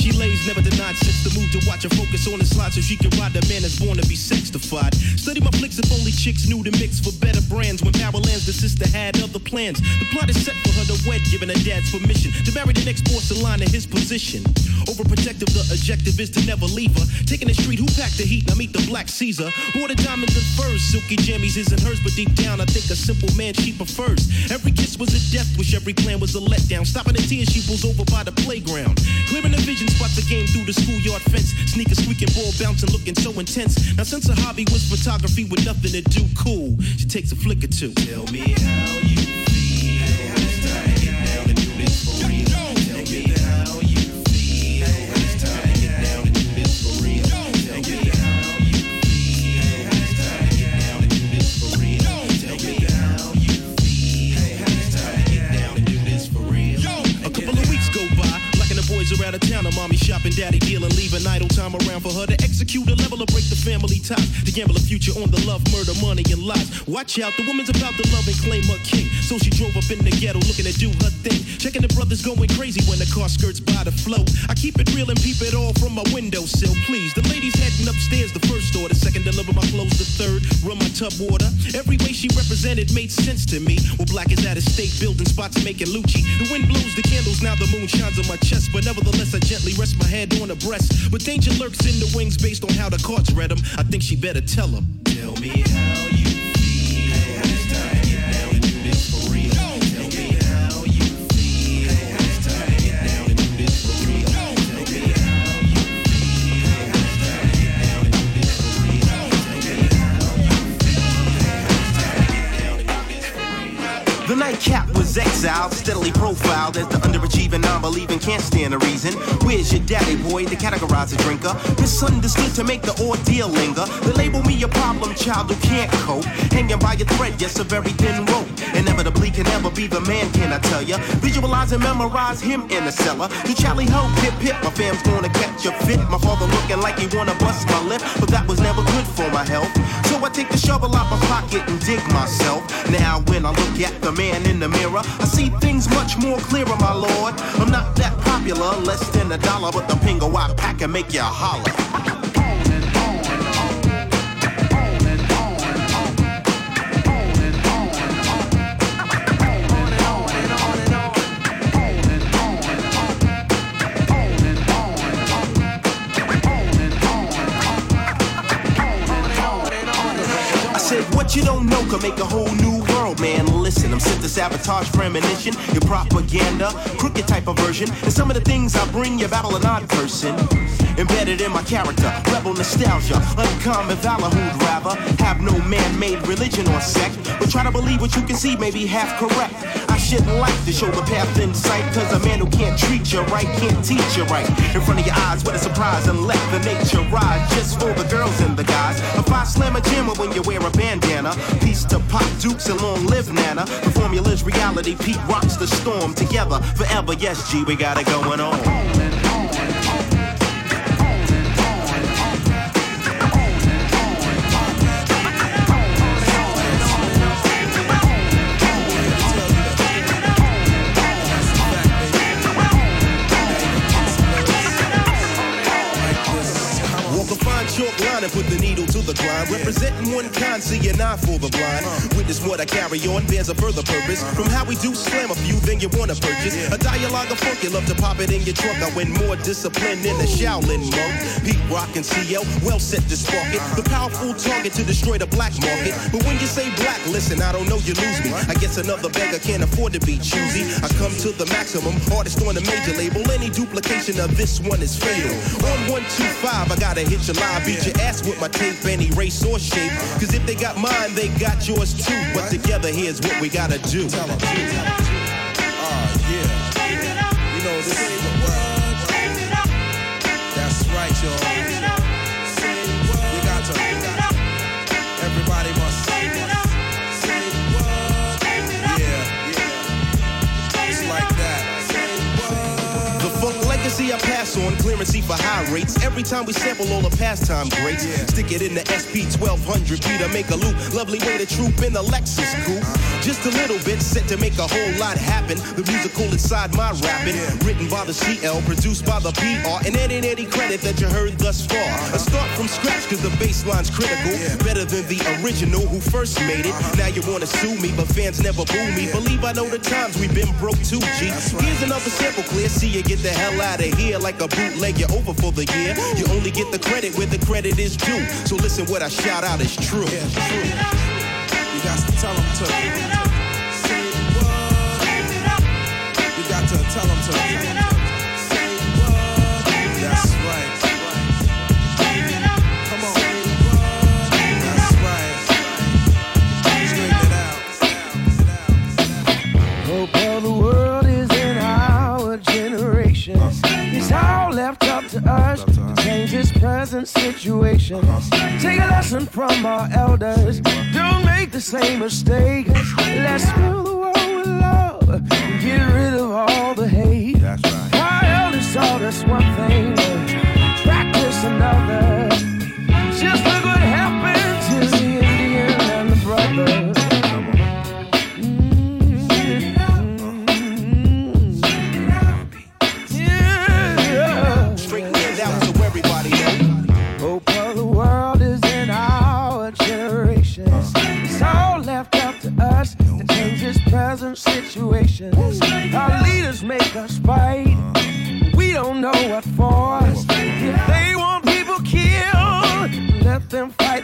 She lays, never denied sex the move to watch her focus on the slide so she can ride the man that's born to be sexified. Study my flicks if only chicks knew the mix for better brands. When Power lands, the sister had other plans. The plot is set for her to wed, giving her dad's permission to marry the next porcelain in his position. Overprotective, the objective is to never leave her. Taking the street, who packed the heat? Now meet the black Caesar. Wore the diamonds and furs, silky jammies isn't hers, but deep down I think a simple man she prefers. Every kiss was a death wish, every plan was a letdown. Stopping the tears, she pulls over by the playground. Clearing the vision, spots a game through the schoolyard fence. Sneakers squeaking, ball bouncing, looking so intense. Now since her hobby was photography with nothing to do, cool. She takes a flick or two. Tell me how shopping, daddy dealing, leaving idle time around for her to execute a level or break the family ties. To gamble a future on the love, murder, money, and lies. Watch out, the woman's about to love and claim her king. So she drove up in the ghetto looking to do her thing. Checking the brothers going crazy when the car skirts by the flow. I keep it real and peep it all from my windowsill, please. The lady's heading upstairs, the first order. Second, deliver my clothes. The third, run my tub water. Every way she represented made sense to me. Well, black is at a state building spots making Lucci. The wind blows the candles, now the moon shines on my chest. But nevertheless, I gently rest my head on her breast. But danger lurks in the wings based on how the cards read them. I think she better tell him. Tell me how was exiled, steadily profiled as the underachieving, non-believing, can't stand a reason. Where's your daddy, boy, to categorize a drinker? Misunderstood to make the ordeal linger. They label me a problem child who can't cope. Hanging by a thread, yes, a very thin rope. Inevitably can never be the man, can I tell ya? Visualize and memorize him in the cellar. To Charlie Ho, hip hip, my fam's gonna catch a fit. My father looking like he wanna bust my lip, but that was never good for my health. So I take the shovel out my pocket and dig myself. Now when I look at the man in the mirror, I see things much more clearer, my lord. I'm not that popular, less than a dollar, but the pingo I pack can make you holler. I said, what you don't know can make a whole new man. Listen, I'm sent to sabotage premonition, your propaganda, crooked type of version. And some of the things I bring, you battle an odd person. Embedded in my character, rebel nostalgia, uncommon valor who'd rather have no man-made religion or sect, but try to believe what you can see may be half correct. I shouldn't like to show the path in sight, cause who can't treat you right can't teach you right. In front of your eyes, what a surprise, and let the nature rise just for the girls and the guys. If I slam a jammer when you wear a bandana, peace to Pop Dukes and long live Nana. The formula's reality, Pete rocks the storm together forever. Yes, G, we got it going on. Grind. Representing one kind, see an eye for the blind. Witness what I carry on bears a further purpose. From how we do slam a few, then you wanna purchase. A dialogue of funk, you love to pop it in your trunk. I win more discipline than the Shaolin monk. Pete Rock and CL, well set to spark it. The powerful target to destroy the black market. But when you say black, listen, I don't know, you lose me. I guess another beggar can't afford to be choosy. I come to the maximum, artist on a major label. Any duplication of this one is fatal. On 125, I gotta hit your line, beat your ass with my tape, any race or shape. Cause if they got mine, they got yours too. But together, here's what we gotta do. Uh, yeah. You know, this is the world. That's right, y'all. Legacy I pass on, clearancy for high rates. Every time we sample all the pastime greats, stick it in the SP 1200 P to make a loop. Lovely way to troop in the Lexus coupe. Just a little bit set to make a whole lot happen. The musical inside my rapping, written by the CL, produced by the PR, and any any credit that you heard thus far. A uh-huh. start from scratch cause the bassline's critical, better than the original who first made it. Uh-huh. Now you wanna sue me, but fans never boo me. Believe I know the times we've been broke too, G. Here's another sample clear, see you get the hell out of here like a bootleg. You're over for the year. You only get the credit where the credit is due. So listen, what I shout out is true. You got to tell them to. Say what? You got to tell them to. It's all left up to us to change this present situation. Take a lesson from our elders. Don't make the same mistake. Let's fill the world with love. Get rid of all the hate. Our elders taught us one thing, practice another.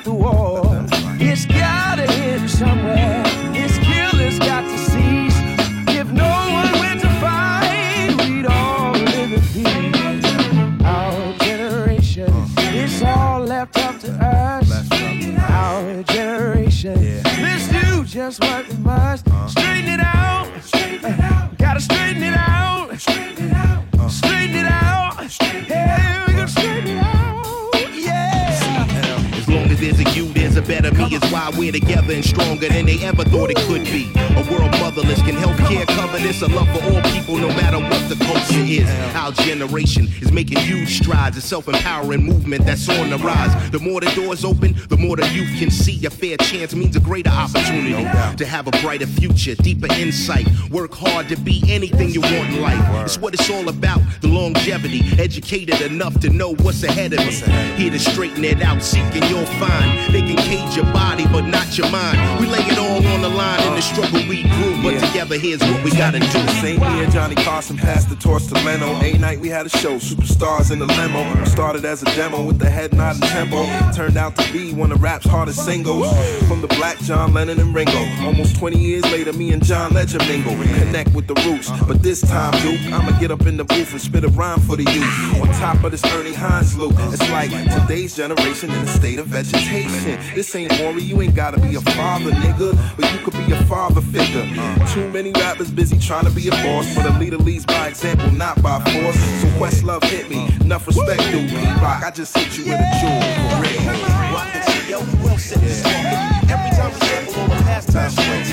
The war. It's gotta end We're together and stronger than they ever thought it could be. A world motherless can help care cover this. A love for all people, no matter what the culture is. Our generation is making huge strides. A self-empowering movement that's on the rise. The more the doors open, the more the youth can see. A fair chance means a greater opportunity to have a brighter future, deeper insight. Work hard to be anything you want in life. It's what it's all about. The longevity, educated enough to know what's ahead of me. Here to straighten it out, seeking you'll find. They can cage your body, but not your mind. We lay it all on the line in the struggle we grew, but together here's what we gotta do. Same year, Johnny Carson passed the torch to Leno. A night we had a show, superstars in the limo. Started as a demo with the head nod and tempo. Turned out to be one of rap's hardest singles. From the Black John Lennon and Ringo. Almost 20 years later, me and John Legend mingle. Connect with the roots. But this time, Duke, I'ma get up in the booth and spit a rhyme for the youth. On top of this Ernie Hines loop. It's like today's generation in a state of vegetation. This ain't Maury, you ain't gotta be a father, nigga. But you could be a father figure. Too many rappers busy trying to be a boss. But a leader leads by example, not by force. So Questlove hit me. Enough respect, dude. P-Rock, I just hit you with a jewel for real. Who else said? Every time we sample the.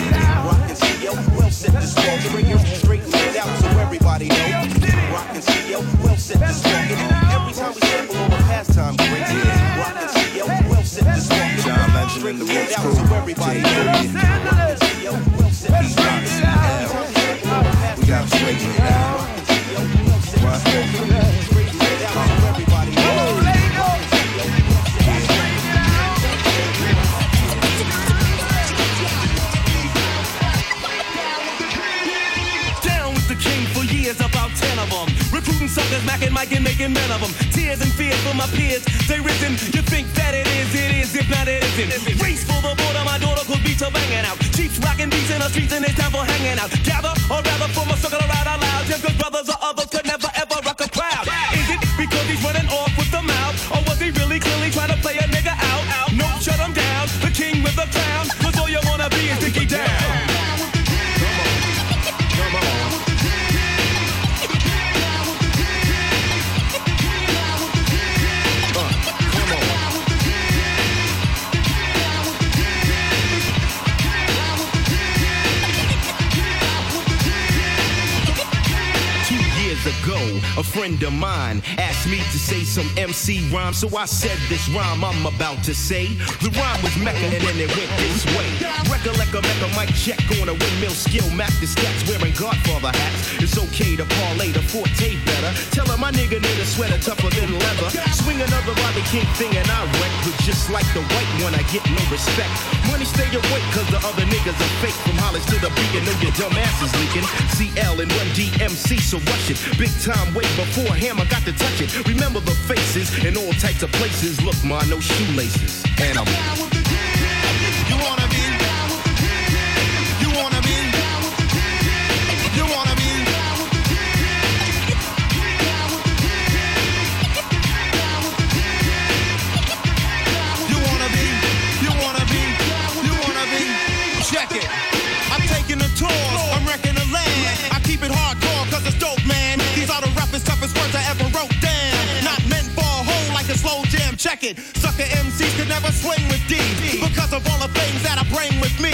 Out so everybody know. Rockin' CEO, who else said this walking? Every time we sample on the pastime We gotta straighten it out. What? And making men of them. Tears and fears for my peers, they risen. You think that it is, it is, if not it isn't. Race for the border, my daughter could beat her banging out. Chiefs rocking beats in the streets and it's time for hanging out. Gather, or rather form a circle around out loud. Your good brothers or others friend of mine asked me to say some MC rhyme, so I said this rhyme I'm about to say. The rhyme was Mecca and then it went this way. Recollect a Mecca mic check on a windmill skill, Mac the stats wearing Godfather hats. It's okay to parlay the forte better. Tell her my nigga need a sweater tougher than leather. Swing another Bobby King thing and I wreck, but just like the white one, I get no respect. Money stay awake cause the other niggas are fake. From Hollis to the beat, and know your dumb ass is leaking. CL and Run DMC, so rush it. Big time way before Hammer got to touch it. Remember the faces in all types of places. Look, ma, no shoelaces. And I'm Sucker MCs could never swing with D. Because of all the things that I bring with me.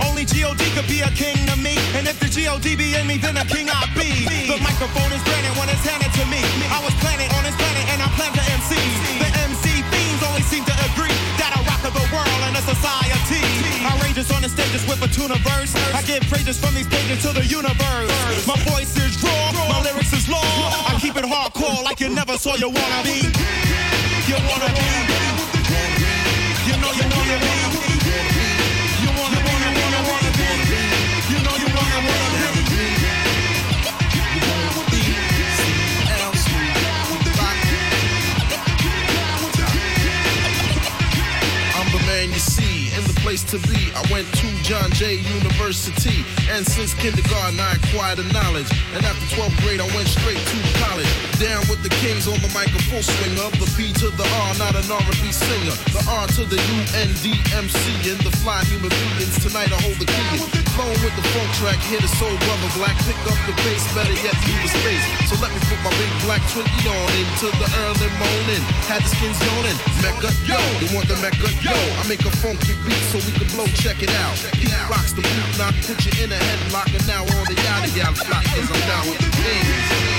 Only G.O.D. could be a king to me. And if the G.O.D. be in me, then a king I be. The microphone is granted when it's handed to me. I was planted on this planet and I plan to MC. The MC themes only seem to agree that I rock of the world and a society. I Outrageous on the stages with a tuna verse. I give praises from these pages to the universe. My voice is raw, my lyrics is law. I keep it hardcore like you never saw you wanna be. You wanna be. Went to John Jay University. And since kindergarten, I acquired the knowledge. And after 12th grade, I went straight to college. Down with the kings on the mic, a full swing of the P to the R, not an R&B singer. The R to the U N D M C and the fly human beings. Tonight I hold the key. Flowing with the funk track, hit a soul brother black. Pick up the bass, better yet leave the space. So let me put my big black twinkie on into the early morning. Had the skins yawning. Mecca, yo, you want the Mecca, yo. I make a funky beat so we can blow. Check it out. He rocks the boot knock, put you in a headlock, and now all the yada yada flock is I'm down with the kings.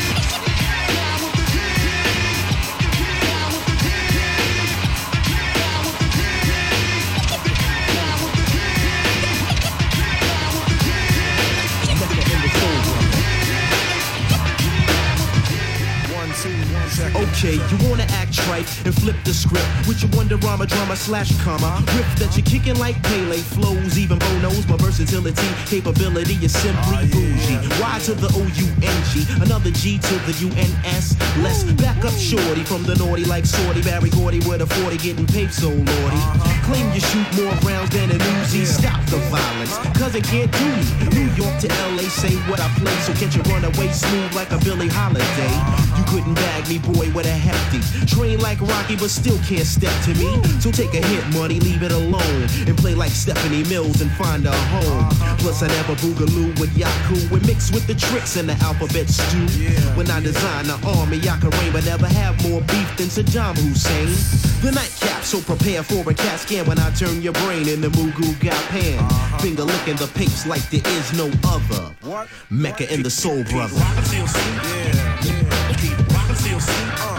Okay, you wanna act trite and flip the script with your wonder drama, drama slash comma. Rip that you're kicking like Pele flows, even Bo knows my versatility, capability is simply ah, bougie. Y to the O U N G, another G to the U N S. Let's back up shorty from the naughty like Sorty Berry Gordy with a 40 getting paid so lordy. Uh-huh. Claim you shoot more rounds than an Uzi. Stop the violence, cause it can't do me. New York to LA, say what I play, so can't you run away smooth like a Billie Holiday? Uh-huh. You couldn't bag me, boy, with a hefty. Train like Rocky, but still can't step to me. So take a hit, money, leave it alone. And play like Stephanie Mills and find a home. Plus, I never boogaloo with Yaku and mix with the tricks in the alphabet stew. When I design the army, I can reign, but never have more beef than Saddam Hussein. The nightcap, so prepare for a cat scan when I turn your brain into Moo Goo Gai Pan. Finger licking the papes like there is no other. Mecca and the Soul Brother.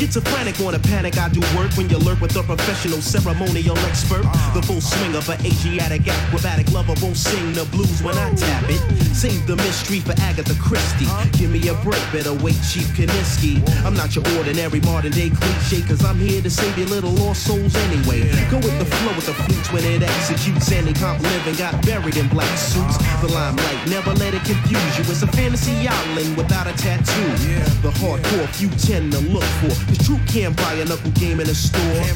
Schizophrenic on a panic, I do work when you lurk with a professional ceremonial expert. Uh. The full swing of an Asiatic acrobatic lover won't sing the blues when I tap it. Save the mystery for Agatha Christie. Give me a break, better wait, Chief Kaniski. I'm not your ordinary modern day cliche, cause I'm here to save your little lost souls anyway. Go with the flow with the flutes when it executes. Any comp living got buried in black suits. Uh-huh. The limelight, never let it confuse you. It's a fantasy island without a tattoo. The hardcore few tend to look for. The truth can't buy a knuckle game in a store.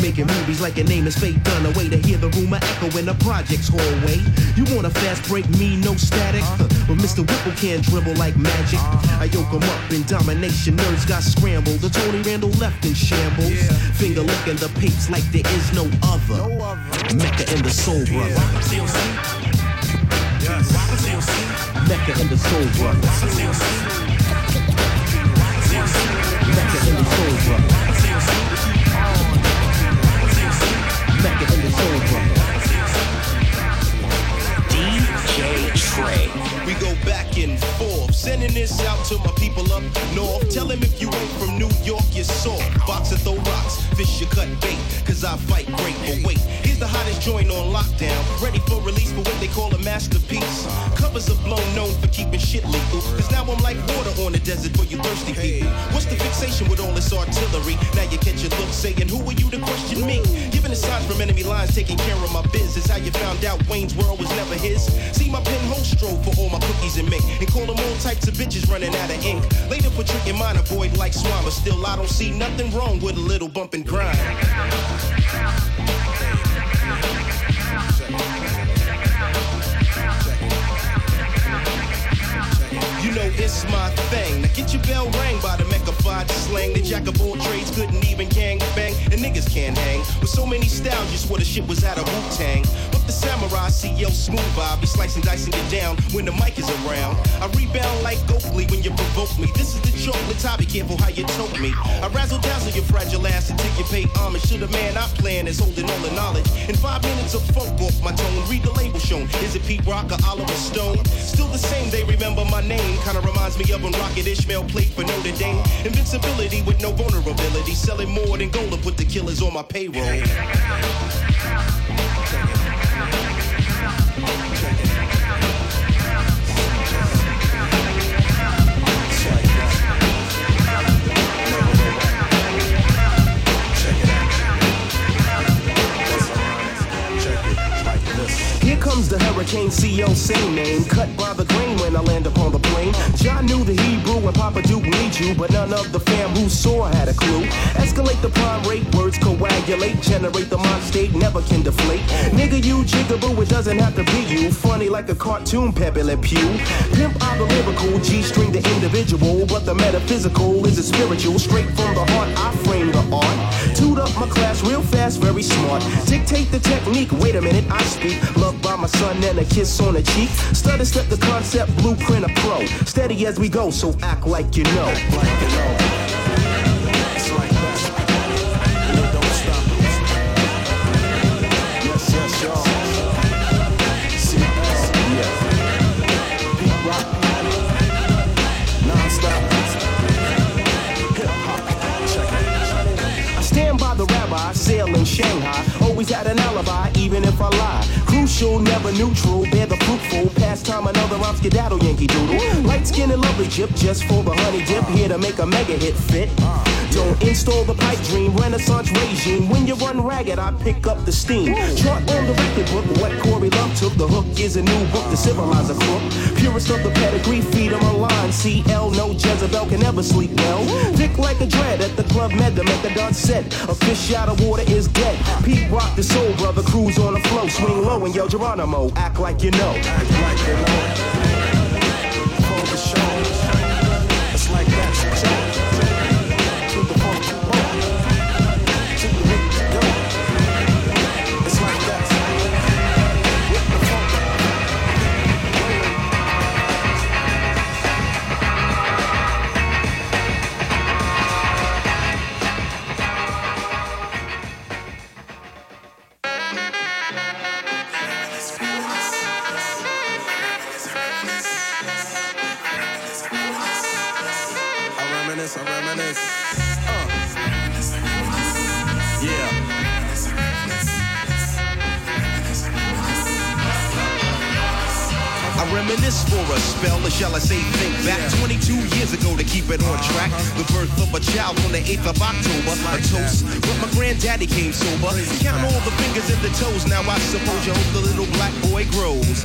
Making movies like your name is fake done. A way to hear the rumor echo in the project's hallway. You want a fast break, me no static. But Mr. Whipple can't dribble like magic. I yoke 'em up in domination. Nerds got scrambled. The Tony Randall left in shambles. Finger licking the papes like there is no other. Mecca and the Soul Brother. Mecca and the Soul Brother. The Mecca and the DJ Trey. We go back and forth, sending this out to my people up north. Tell them if you ain't from New York, you're soft. Box and throw rocks, fish you cut bait, cause I fight great. But wait, here's the hottest joint on lockdown. Ready for release for what they call a masterpiece. Covers are blown known for keeping shit lethal. Cause now I'm like water on the desert for you thirsty people. What's the fixation with all this artillery? Now you catch your look saying, Who are you to question me? Giving the signs from enemy lines, taking care of my business. How you found out Wayne's world was never his. See my pen hole stroke for all my cookies and milk. And call them all types of bitches running out of ink. Later for tricking mine avoid like but still I don't see nothing wrong with a little bump and grind. Know it's my thing. Now get your bell rang by the megafied slang. The jack of all trades couldn't even gang bang, and niggas can't hang. With so many styles, just where the shit was out of Wu Tang. But the samurai CL smooth vibe, be slicing, dicing it down when the mic is around. I rebound like Oakley when you provoke me. This is the chocolate top, be careful how you tote me. I razzle dazzle your fragile ass until you pay homage to the man I plan is holding all the knowledge. In five minutes of funk off my tone, read the label shown. Is it Pete Rock or Oliver Stone? Still the same, they remember my name. Kinda reminds me of when Rocket Ismail played for Notre Dame. Invincibility with no vulnerability. Selling more than gold to put the killers on my payroll. Hurricane CO, same name. Cut by the grain when I land upon the plane. John knew the Hebrew and Papa Duke need you, but none of the fam who saw had a clue. Escalate the prime rate, words coagulate, generate the mind state, never can deflate. Nigga, you jigaboo, it doesn't have to be you. Funny like a cartoon, Pepe Le Pew. Pimp out the lyrical, G string the individual, but the metaphysical is a spiritual. Straight from the heart, I frame the art. Up my class real fast, very smart. Dictate the technique, wait a minute, I speak. Loved by my son and a kiss on the cheek. Study step the concept, blueprint a pro. Steady as we go, so act like you know. Yes, rabbi, sail in Shanghai. Always had an alibi, even if I lie. Crucial, never neutral, bear the fruitful. Pastime, another rhyme skedaddle, Yankee Doodle. Light skin and lovely chip, just for the honey dip. Here to make a mega hit fit. Don't install the pipe dream, renaissance regime. When you run ragged, I pick up the steam. Chart on the record book, what Corey Love took. The hook is a new book to civilize a crook. Purest of the pedigree, feed him a line. CL, no Jezebel can ever sleep well. Dick like a dread at the club med, the methadone set. A fish out of water is dead. Pete Rock, the soul brother, cruise on the flow. Swing low and yo, Geronimo, act like you know. Act like you know. Reminisce, I reminisce. Uh. Yeah. I reminisce for a spell, or shall I say think back 22 years ago to keep it on track. The birth of a child on the 8th of October, a toast. But my granddaddy came sober. Count all the fingers and the toes, now I suppose you hope the little black boy grows.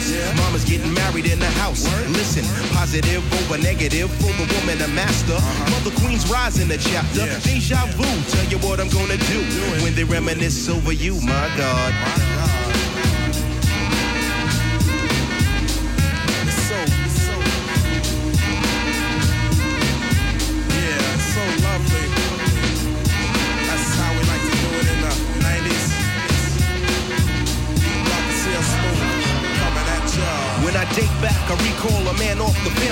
spouse, mama's getting married in the house. Listen, positive over negative for the woman a master. Mother Queen's rise in the chapter. Deja vu, tell you what I'm gonna do when they reminisce over you, my God. It's off the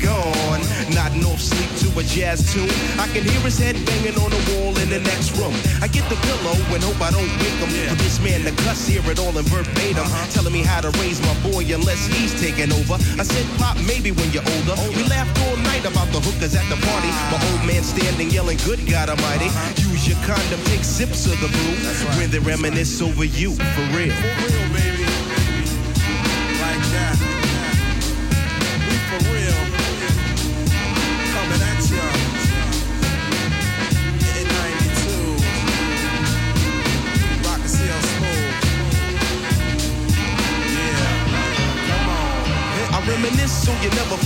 gone. Nodding off sleep to a jazz tune. I can hear his head banging on the wall in the next room. I get the pillow and hope I don't wake him. For this man the cuss, hear it all in verbatim. Uh-huh. Telling me how to raise my boy unless he's taking over. I said, Pop, maybe when you're older. We laughed all night about the hookers at the party. Ah. My old man standing yelling, Good God Almighty. Uh-huh. Use your condom, take sips of the brew. When they reminisce over you, for real. For real, baby. Like that. You never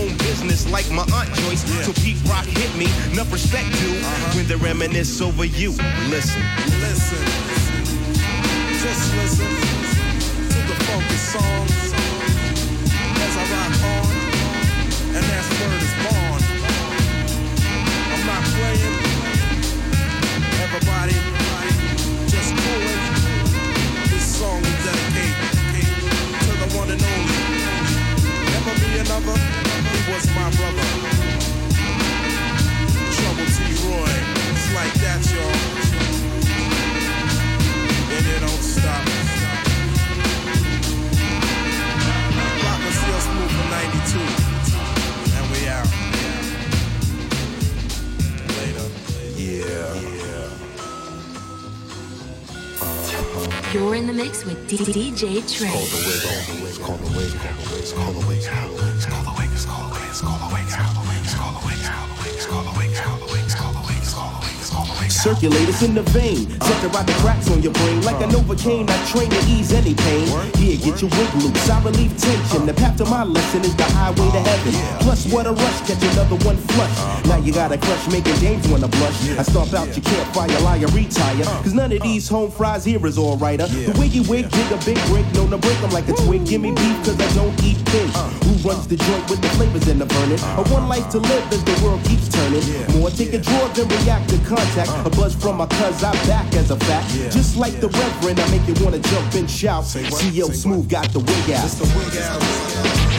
business like my Aunt Joyce. So Pete Rock hit me, enough respect due. Uh-huh. When they reminisce over you, listen. Listen. Just listen to the funky song as I rock on, and that's word is born. I'm not playing. Everybody, just cool it. This song is dedicated to the one and only. Never be another. He was my brother. Trouble T. Roy. It's like that, y'all. And it don't stop. Rock and still smooth for 92. And we out. Later. Yeah. You're in the mix with DJ Trey. It's called the wig. It's called the wig. It's called the wig. It's called the wig. It's called the Circulators in the vein, to rock the cracks on your brain. Like a Novocaine, I train to ease any pain. Here, get your wig loose, I relieve tension. The path to my lesson is the highway to heaven. Plus, what a rush, catch another one flush. Now you got a crush, making James wanna blush. I stomp out your campfire, liar, retire. Cause none of these home fries here is alrighter. The wiggy wig, dig a big break, known to break 'em like a twig. Give me beef, cause I don't eat fish. Who runs the joint with the flavors in the burning? A one life to live as the world keeps turning. More take a draw than react to contact. A buzz from my cuz I back as a fact. Just like the reverend, I make you wanna jump and shout. CL Smooth got the wig out.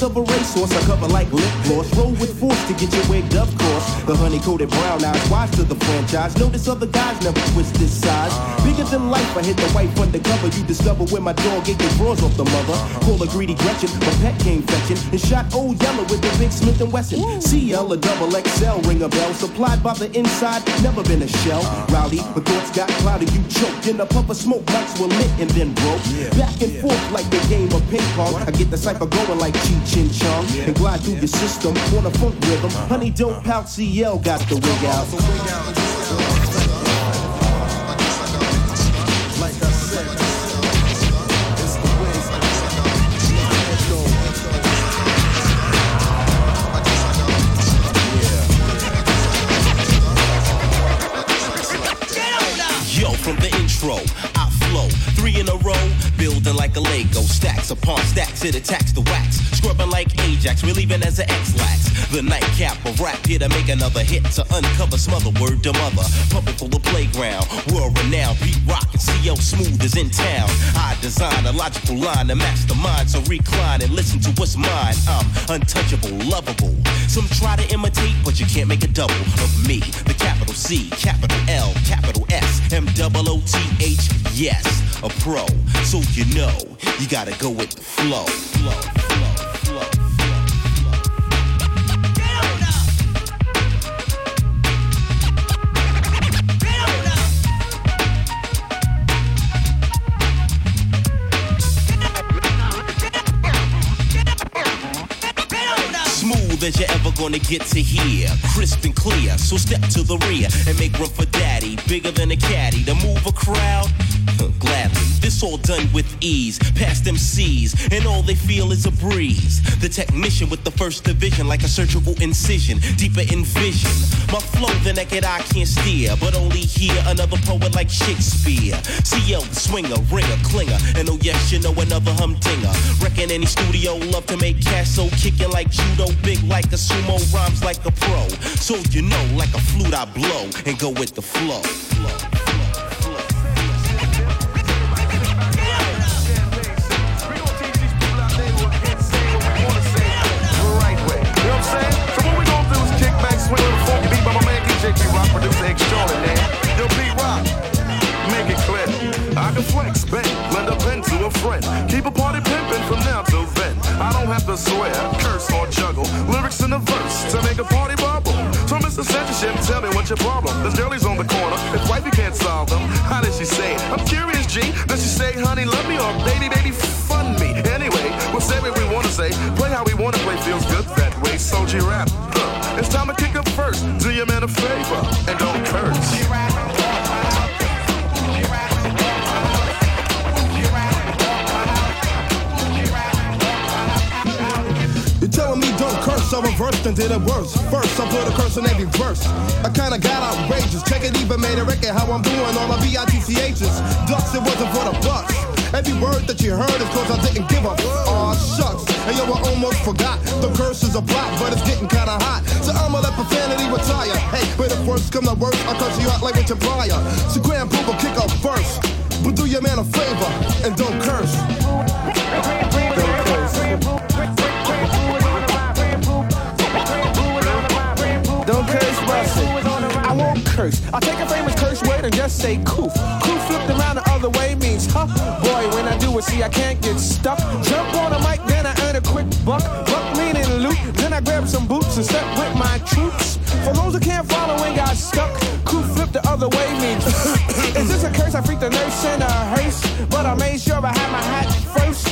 Of a racehorse, I cover like lip gloss. Roll with force to get you wigged up, course. The honey coated brown eyes, wise to the franchise. Notice other guys never twist this size. Uh. Bigger than life, I hit the wife undercover. You discover where my dog ate the drawers off the mother. Uh-huh. Call a greedy Gretchen, my pet came fetching. And shot Old Yeller with the big Smith and Wesson. CL, a double XL, ring a bell. Supplied by the inside, never been a shell. Uh-huh. Rowdy, but thoughts got cloudy, you choked. In a puff of smoke, lights were lit and then broke. Back and forth like the game of ping pong. I get the cipher going like Cheech and Chong. And glide through your system on a funk rhythm. Honey, don't pout, CL got the wig out. Like a Lego. Stacks upon stacks, it attacks the wax. Scrubbing like Ajax, relieving as an Ex-Lax. The nightcap of rap here to make another hit to uncover smother word to mother. Pumping for the playground, world renowned. Pete Rock and CL Smooth is in town. I design a logical line to match the mind, so recline and listen to what's mine. I'm untouchable, lovable. Some try to imitate, but you can't make a double of me. The capital C, capital L, capital S, M double O T H. Yes, a pro. So you know, you gotta go with the flow. Flow, as you're ever gonna get to hear. Crisp and clear, so step to the rear and make room for daddy. Bigger than a caddy to move a crowd. Gladly, this all done with ease. Past them C's, and all they feel is a breeze. The technician with the first division, like a surgical incision, deeper in vision. My flow, the naked eye can't steer, but only hear another poet like Shakespeare. CL, the swinger, ringer, clinger, and oh yes, you know another humdinger. Reckon any studio love to make cash, so kicking like judo, big like a sumo, rhymes like a pro. So you know, like a flute, I blow and go with the flow. verse she say? I'm curious, G. Does she say, honey, love me or baby, curse, and did it worse. First, I put a curse in every verse. I kinda got outrageous. Check it, even made a record how I'm doing all my B-I-T-C-H's. Ducks, it wasn't for the bucks. Every word that you heard is cause I didn't give a Aw, shucks. And yo, I almost forgot. The curse is a block, but it's getting kinda hot. So I'ma let profanity retire. Hey, but if worst come to worst, I'll curse you out like Richard Pryor. So Grand will kick up first. But do your man a favor and don't curse. Don't won't curse. I'll take a famous curse word and just say coof. Coof flipped around the other way means huh. Boy, when I do it, see, I can't get stuck. Jump on a mic, then I earn a quick buck. Buck meaning loot. Then I grab some boots and step with my troops. For those who can't follow and got stuck, coof flipped the other way means. *clears throat* Is this a curse? I freaked the nurse in a hearse. But I made sure I had my hat first.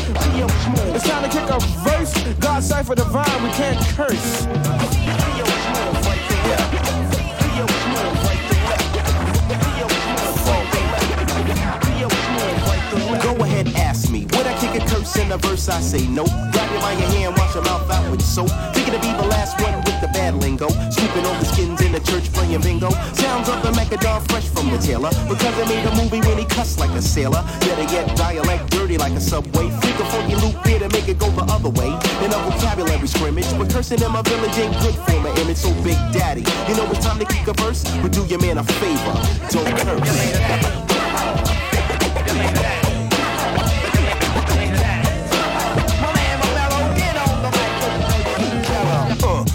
It's time to kick a verse. God cipher divine, we can't curse. In the verse? I say no. Grab you by your hand, wash your mouth out with soap. Thinking to be the last one with the bad lingo. Scooping all the skins in the church playing bingo. Sounds of the Macadam fresh from the tailor. Because I made a movie when he cussed like a sailor. Better yet, dialect dirty like a subway. Freak a funky loop here to make it go the other way. In a vocabulary scrimmage. But cursing in my village ain't good for my image. So Big Daddy, you know it's time to kick a verse? But do your man a favor. Don't curse.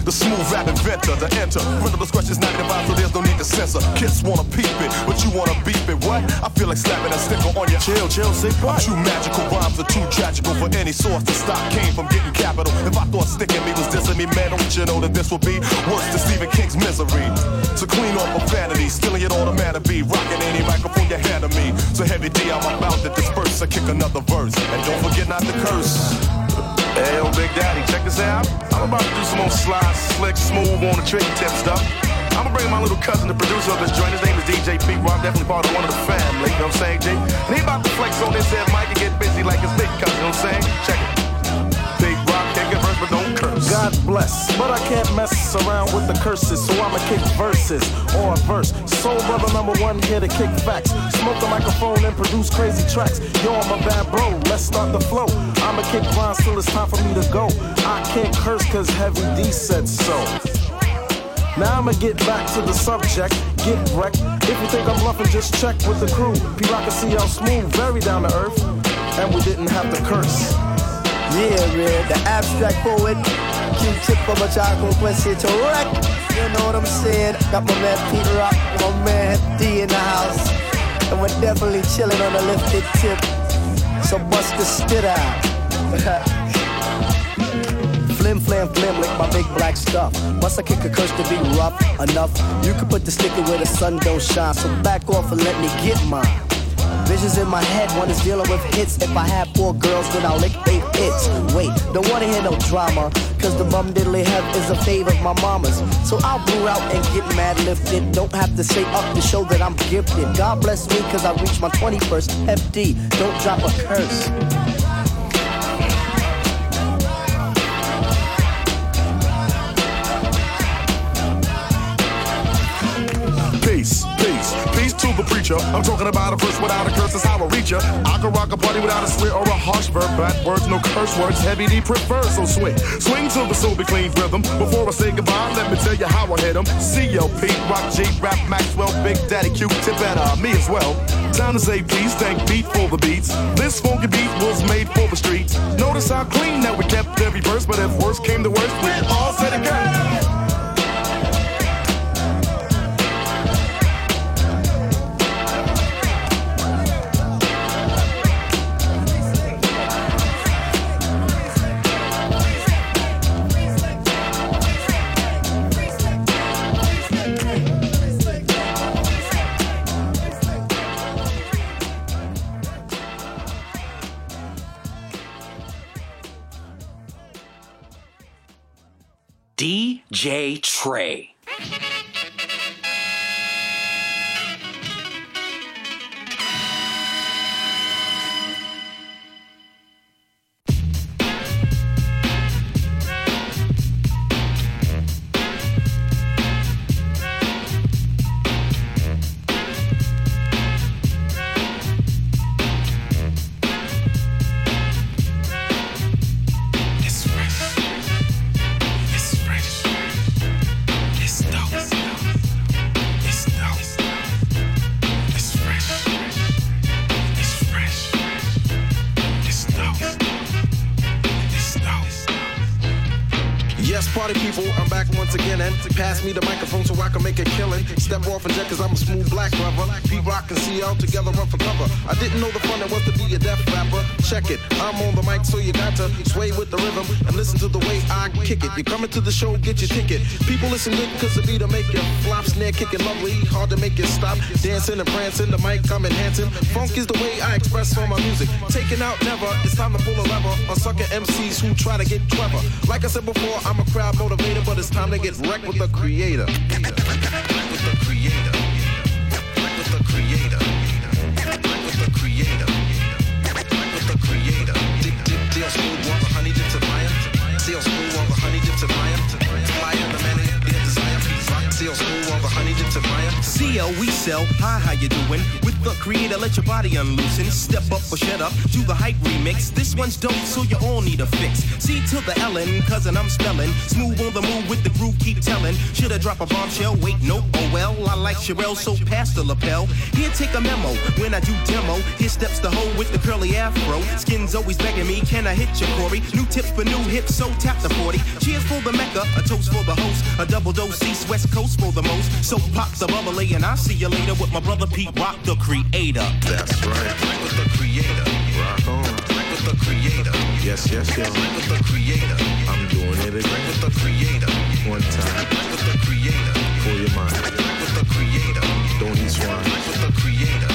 The smooth rap inventor, the enter. Rhythmless questions not devised, so there's no need to censor. Kids wanna peep it, but you wanna beep it. What? I feel like slapping a sticker on your chill, chill, sick what? Two magical rhymes are too tragical for any source to stop came from getting capital. If I thought sticking me was dissing me, man, don't you know that this would be worse than Stephen King's misery? So clean off profanity, stealing it all man to be. Rocking any microphone you hand to me. So heavy D, I'm about to disperse. I kick another verse. And don't forget not to curse. Hey, yo, Big Daddy, check this out. I'm about to do some more slide, slick, smooth on the tricky tip stuff. I'm gonna bring my little cousin, the producer of this joint. His name is DJ Pete Rock, definitely part of one of the family. You know what I'm saying, G? And he about to flex on this head mic and get busy like his big cousin. You know what I'm saying? Check it. But don't curse. God bless, but I can't mess around with the curses, so I'ma kick verses or a verse. Soul brother number one here to kick facts. Smoke the microphone and produce crazy tracks. Yo, I'm a bad bro, let's start the flow. I'ma kick rhymes till it's time for me to go. I can't curse cause Heavy D said so. Now I'ma get back to the subject, get wrecked. If you think I'm bluffing, just check with the crew. P Rock and CL smooth, very down to earth, and we didn't have to curse. Yeah, man, the abstract poet. Q-tip of a chocolate Quincy to wreck. You know what I'm saying? Got my man Pete Rock, my man D in the house. And we're definitely chilling on a lifted tip. So bust the spit out. *laughs* Flim flam flim like my big black stuff. Must I kick a curse to be rough enough? You can put the sticker where the sun don't shine. So back off and let me get mine. Visions in my head, one is dealing with hits. If I have four girls, then I'll lick eight hits. Wait, don't wanna hear no drama. Cause the bum diddly have is a of my mama's. So I'll brew out and get mad lifted. Don't have to say up to show that I'm gifted. God bless me cause I reached my 21st FD. Don't drop a curse. Peace, peace to the preacher. I'm talking about a verse without a curse, that's how I reach ya. I can rock a party without a swear or a harsh verb. Bad words, no curse words. Heavy D prefers, so swing. Swing to the soul be clean rhythm. Before I say goodbye, let me tell you how I hit hit 'em. CLP, Rock G, Rap Maxwell, Big Daddy Q, Tip, and uh, me as well. Time to say peace, thank beat for the beats. This funky beat was made for the streets. Notice how clean that we kept every verse, but if worse came to worst, we all said it good. DJ sway with the rhythm and listen to the way I kick it. You're coming to the show, get your ticket. People listen good cause the beat'll make you flop, snare kicking lovely, hard to make you stop. Dancing and prancing, the mic I'm enhancing. Funk is the way I express all my music. Taking out never, it's time to pull a lever on sucker MCs who try to get clever. Like I said before, I'm a crowd motivator, but it's time to get wrecked with the creator. CL, we sell. Hi, how you doing? The creator, let your body unloosen. Step up or shut up. Do the hype remix. This one's dope, so you all need a fix. See to the Ellen, cousin, I'm spelling. Smooth on the move with the groove, keep telling. Shoulda drop a bombshell? Wait, no. Oh well, I like Cherrelle, so pass the lapel. Here, take a memo. When I do demo, here steps the hoe with the curly afro. Skin's always begging me, can I hit you, Corey? New tips for new hits, so tap the 40. Cheers for the Mecca, a toast for the host. A double dose, East West Coast for the most. So pop the bubbly, and I'll see you later with my brother Pete Rock, the creator. That's right. With the creator. Rock on. With the creator. Yes, yes, yes. With the creator. I'm doing it again. With the creator. One time. With the creator. For your mind. With the creator. Don't eat swine. With the creator.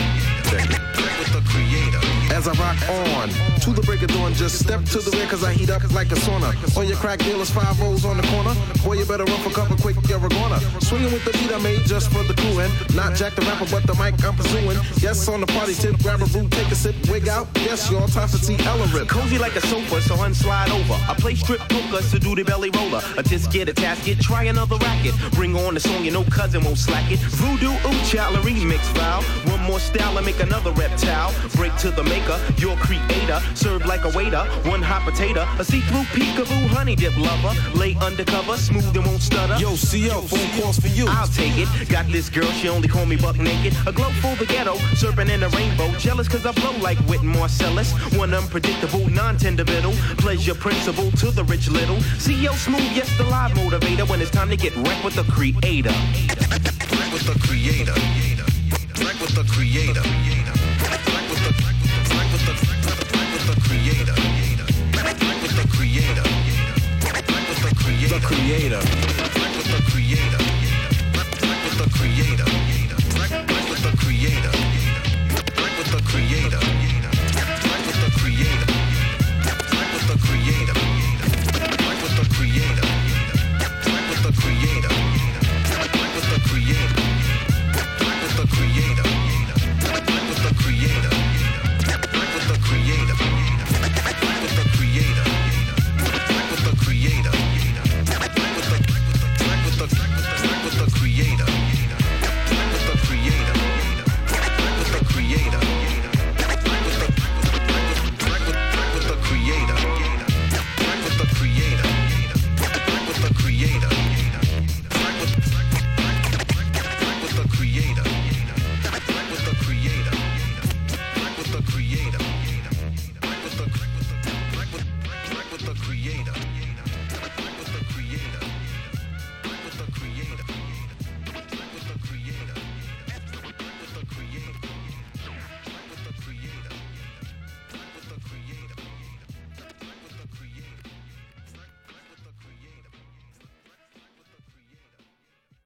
Check it. With the creator. As I rock on to the break of dawn, just step to the rear cause I heat up like a sauna. On your crack dealers, five rolls on the corner. Boy, you better run for cover quick, you're a goner. Swinging with the beat I made just for the crew and not Jack the rapper, but the mic I'm pursuing. Yes, on the party tip, grab a brew, take a sip, wig out. Yes, y'all time for. Ella rip. Cozy like a sofa, so unslide over. I play strip poker, so do the belly roller. A disc, get a tasket, try another racket. Bring on the song, you know cousin won't slack it. Voodoo, ooh, a remix file. One more style and make another reptile. Break to the maker, your creator. Serve like a waiter, one hot potato. A see-through peekaboo honey dip lover. Lay undercover, smooth and won't stutter. Yo, CO, phone calls for you. I'll take it. Got this girl, she only call me buck naked. A glow for the ghetto, serpent in a rainbow. Jealous cause I blow like Whit Marcellus. One unpredictable, non-tender middle. Pleasure principle to the rich little. CL Smooth, yes, the live motivator. When it's time to get wrecked with the creator. Wreck with the creator. Wreck with the creator. Wreck with the creator. With the creator. With the creator. The creator. With the creator. With the creator. With the creator. With the creator.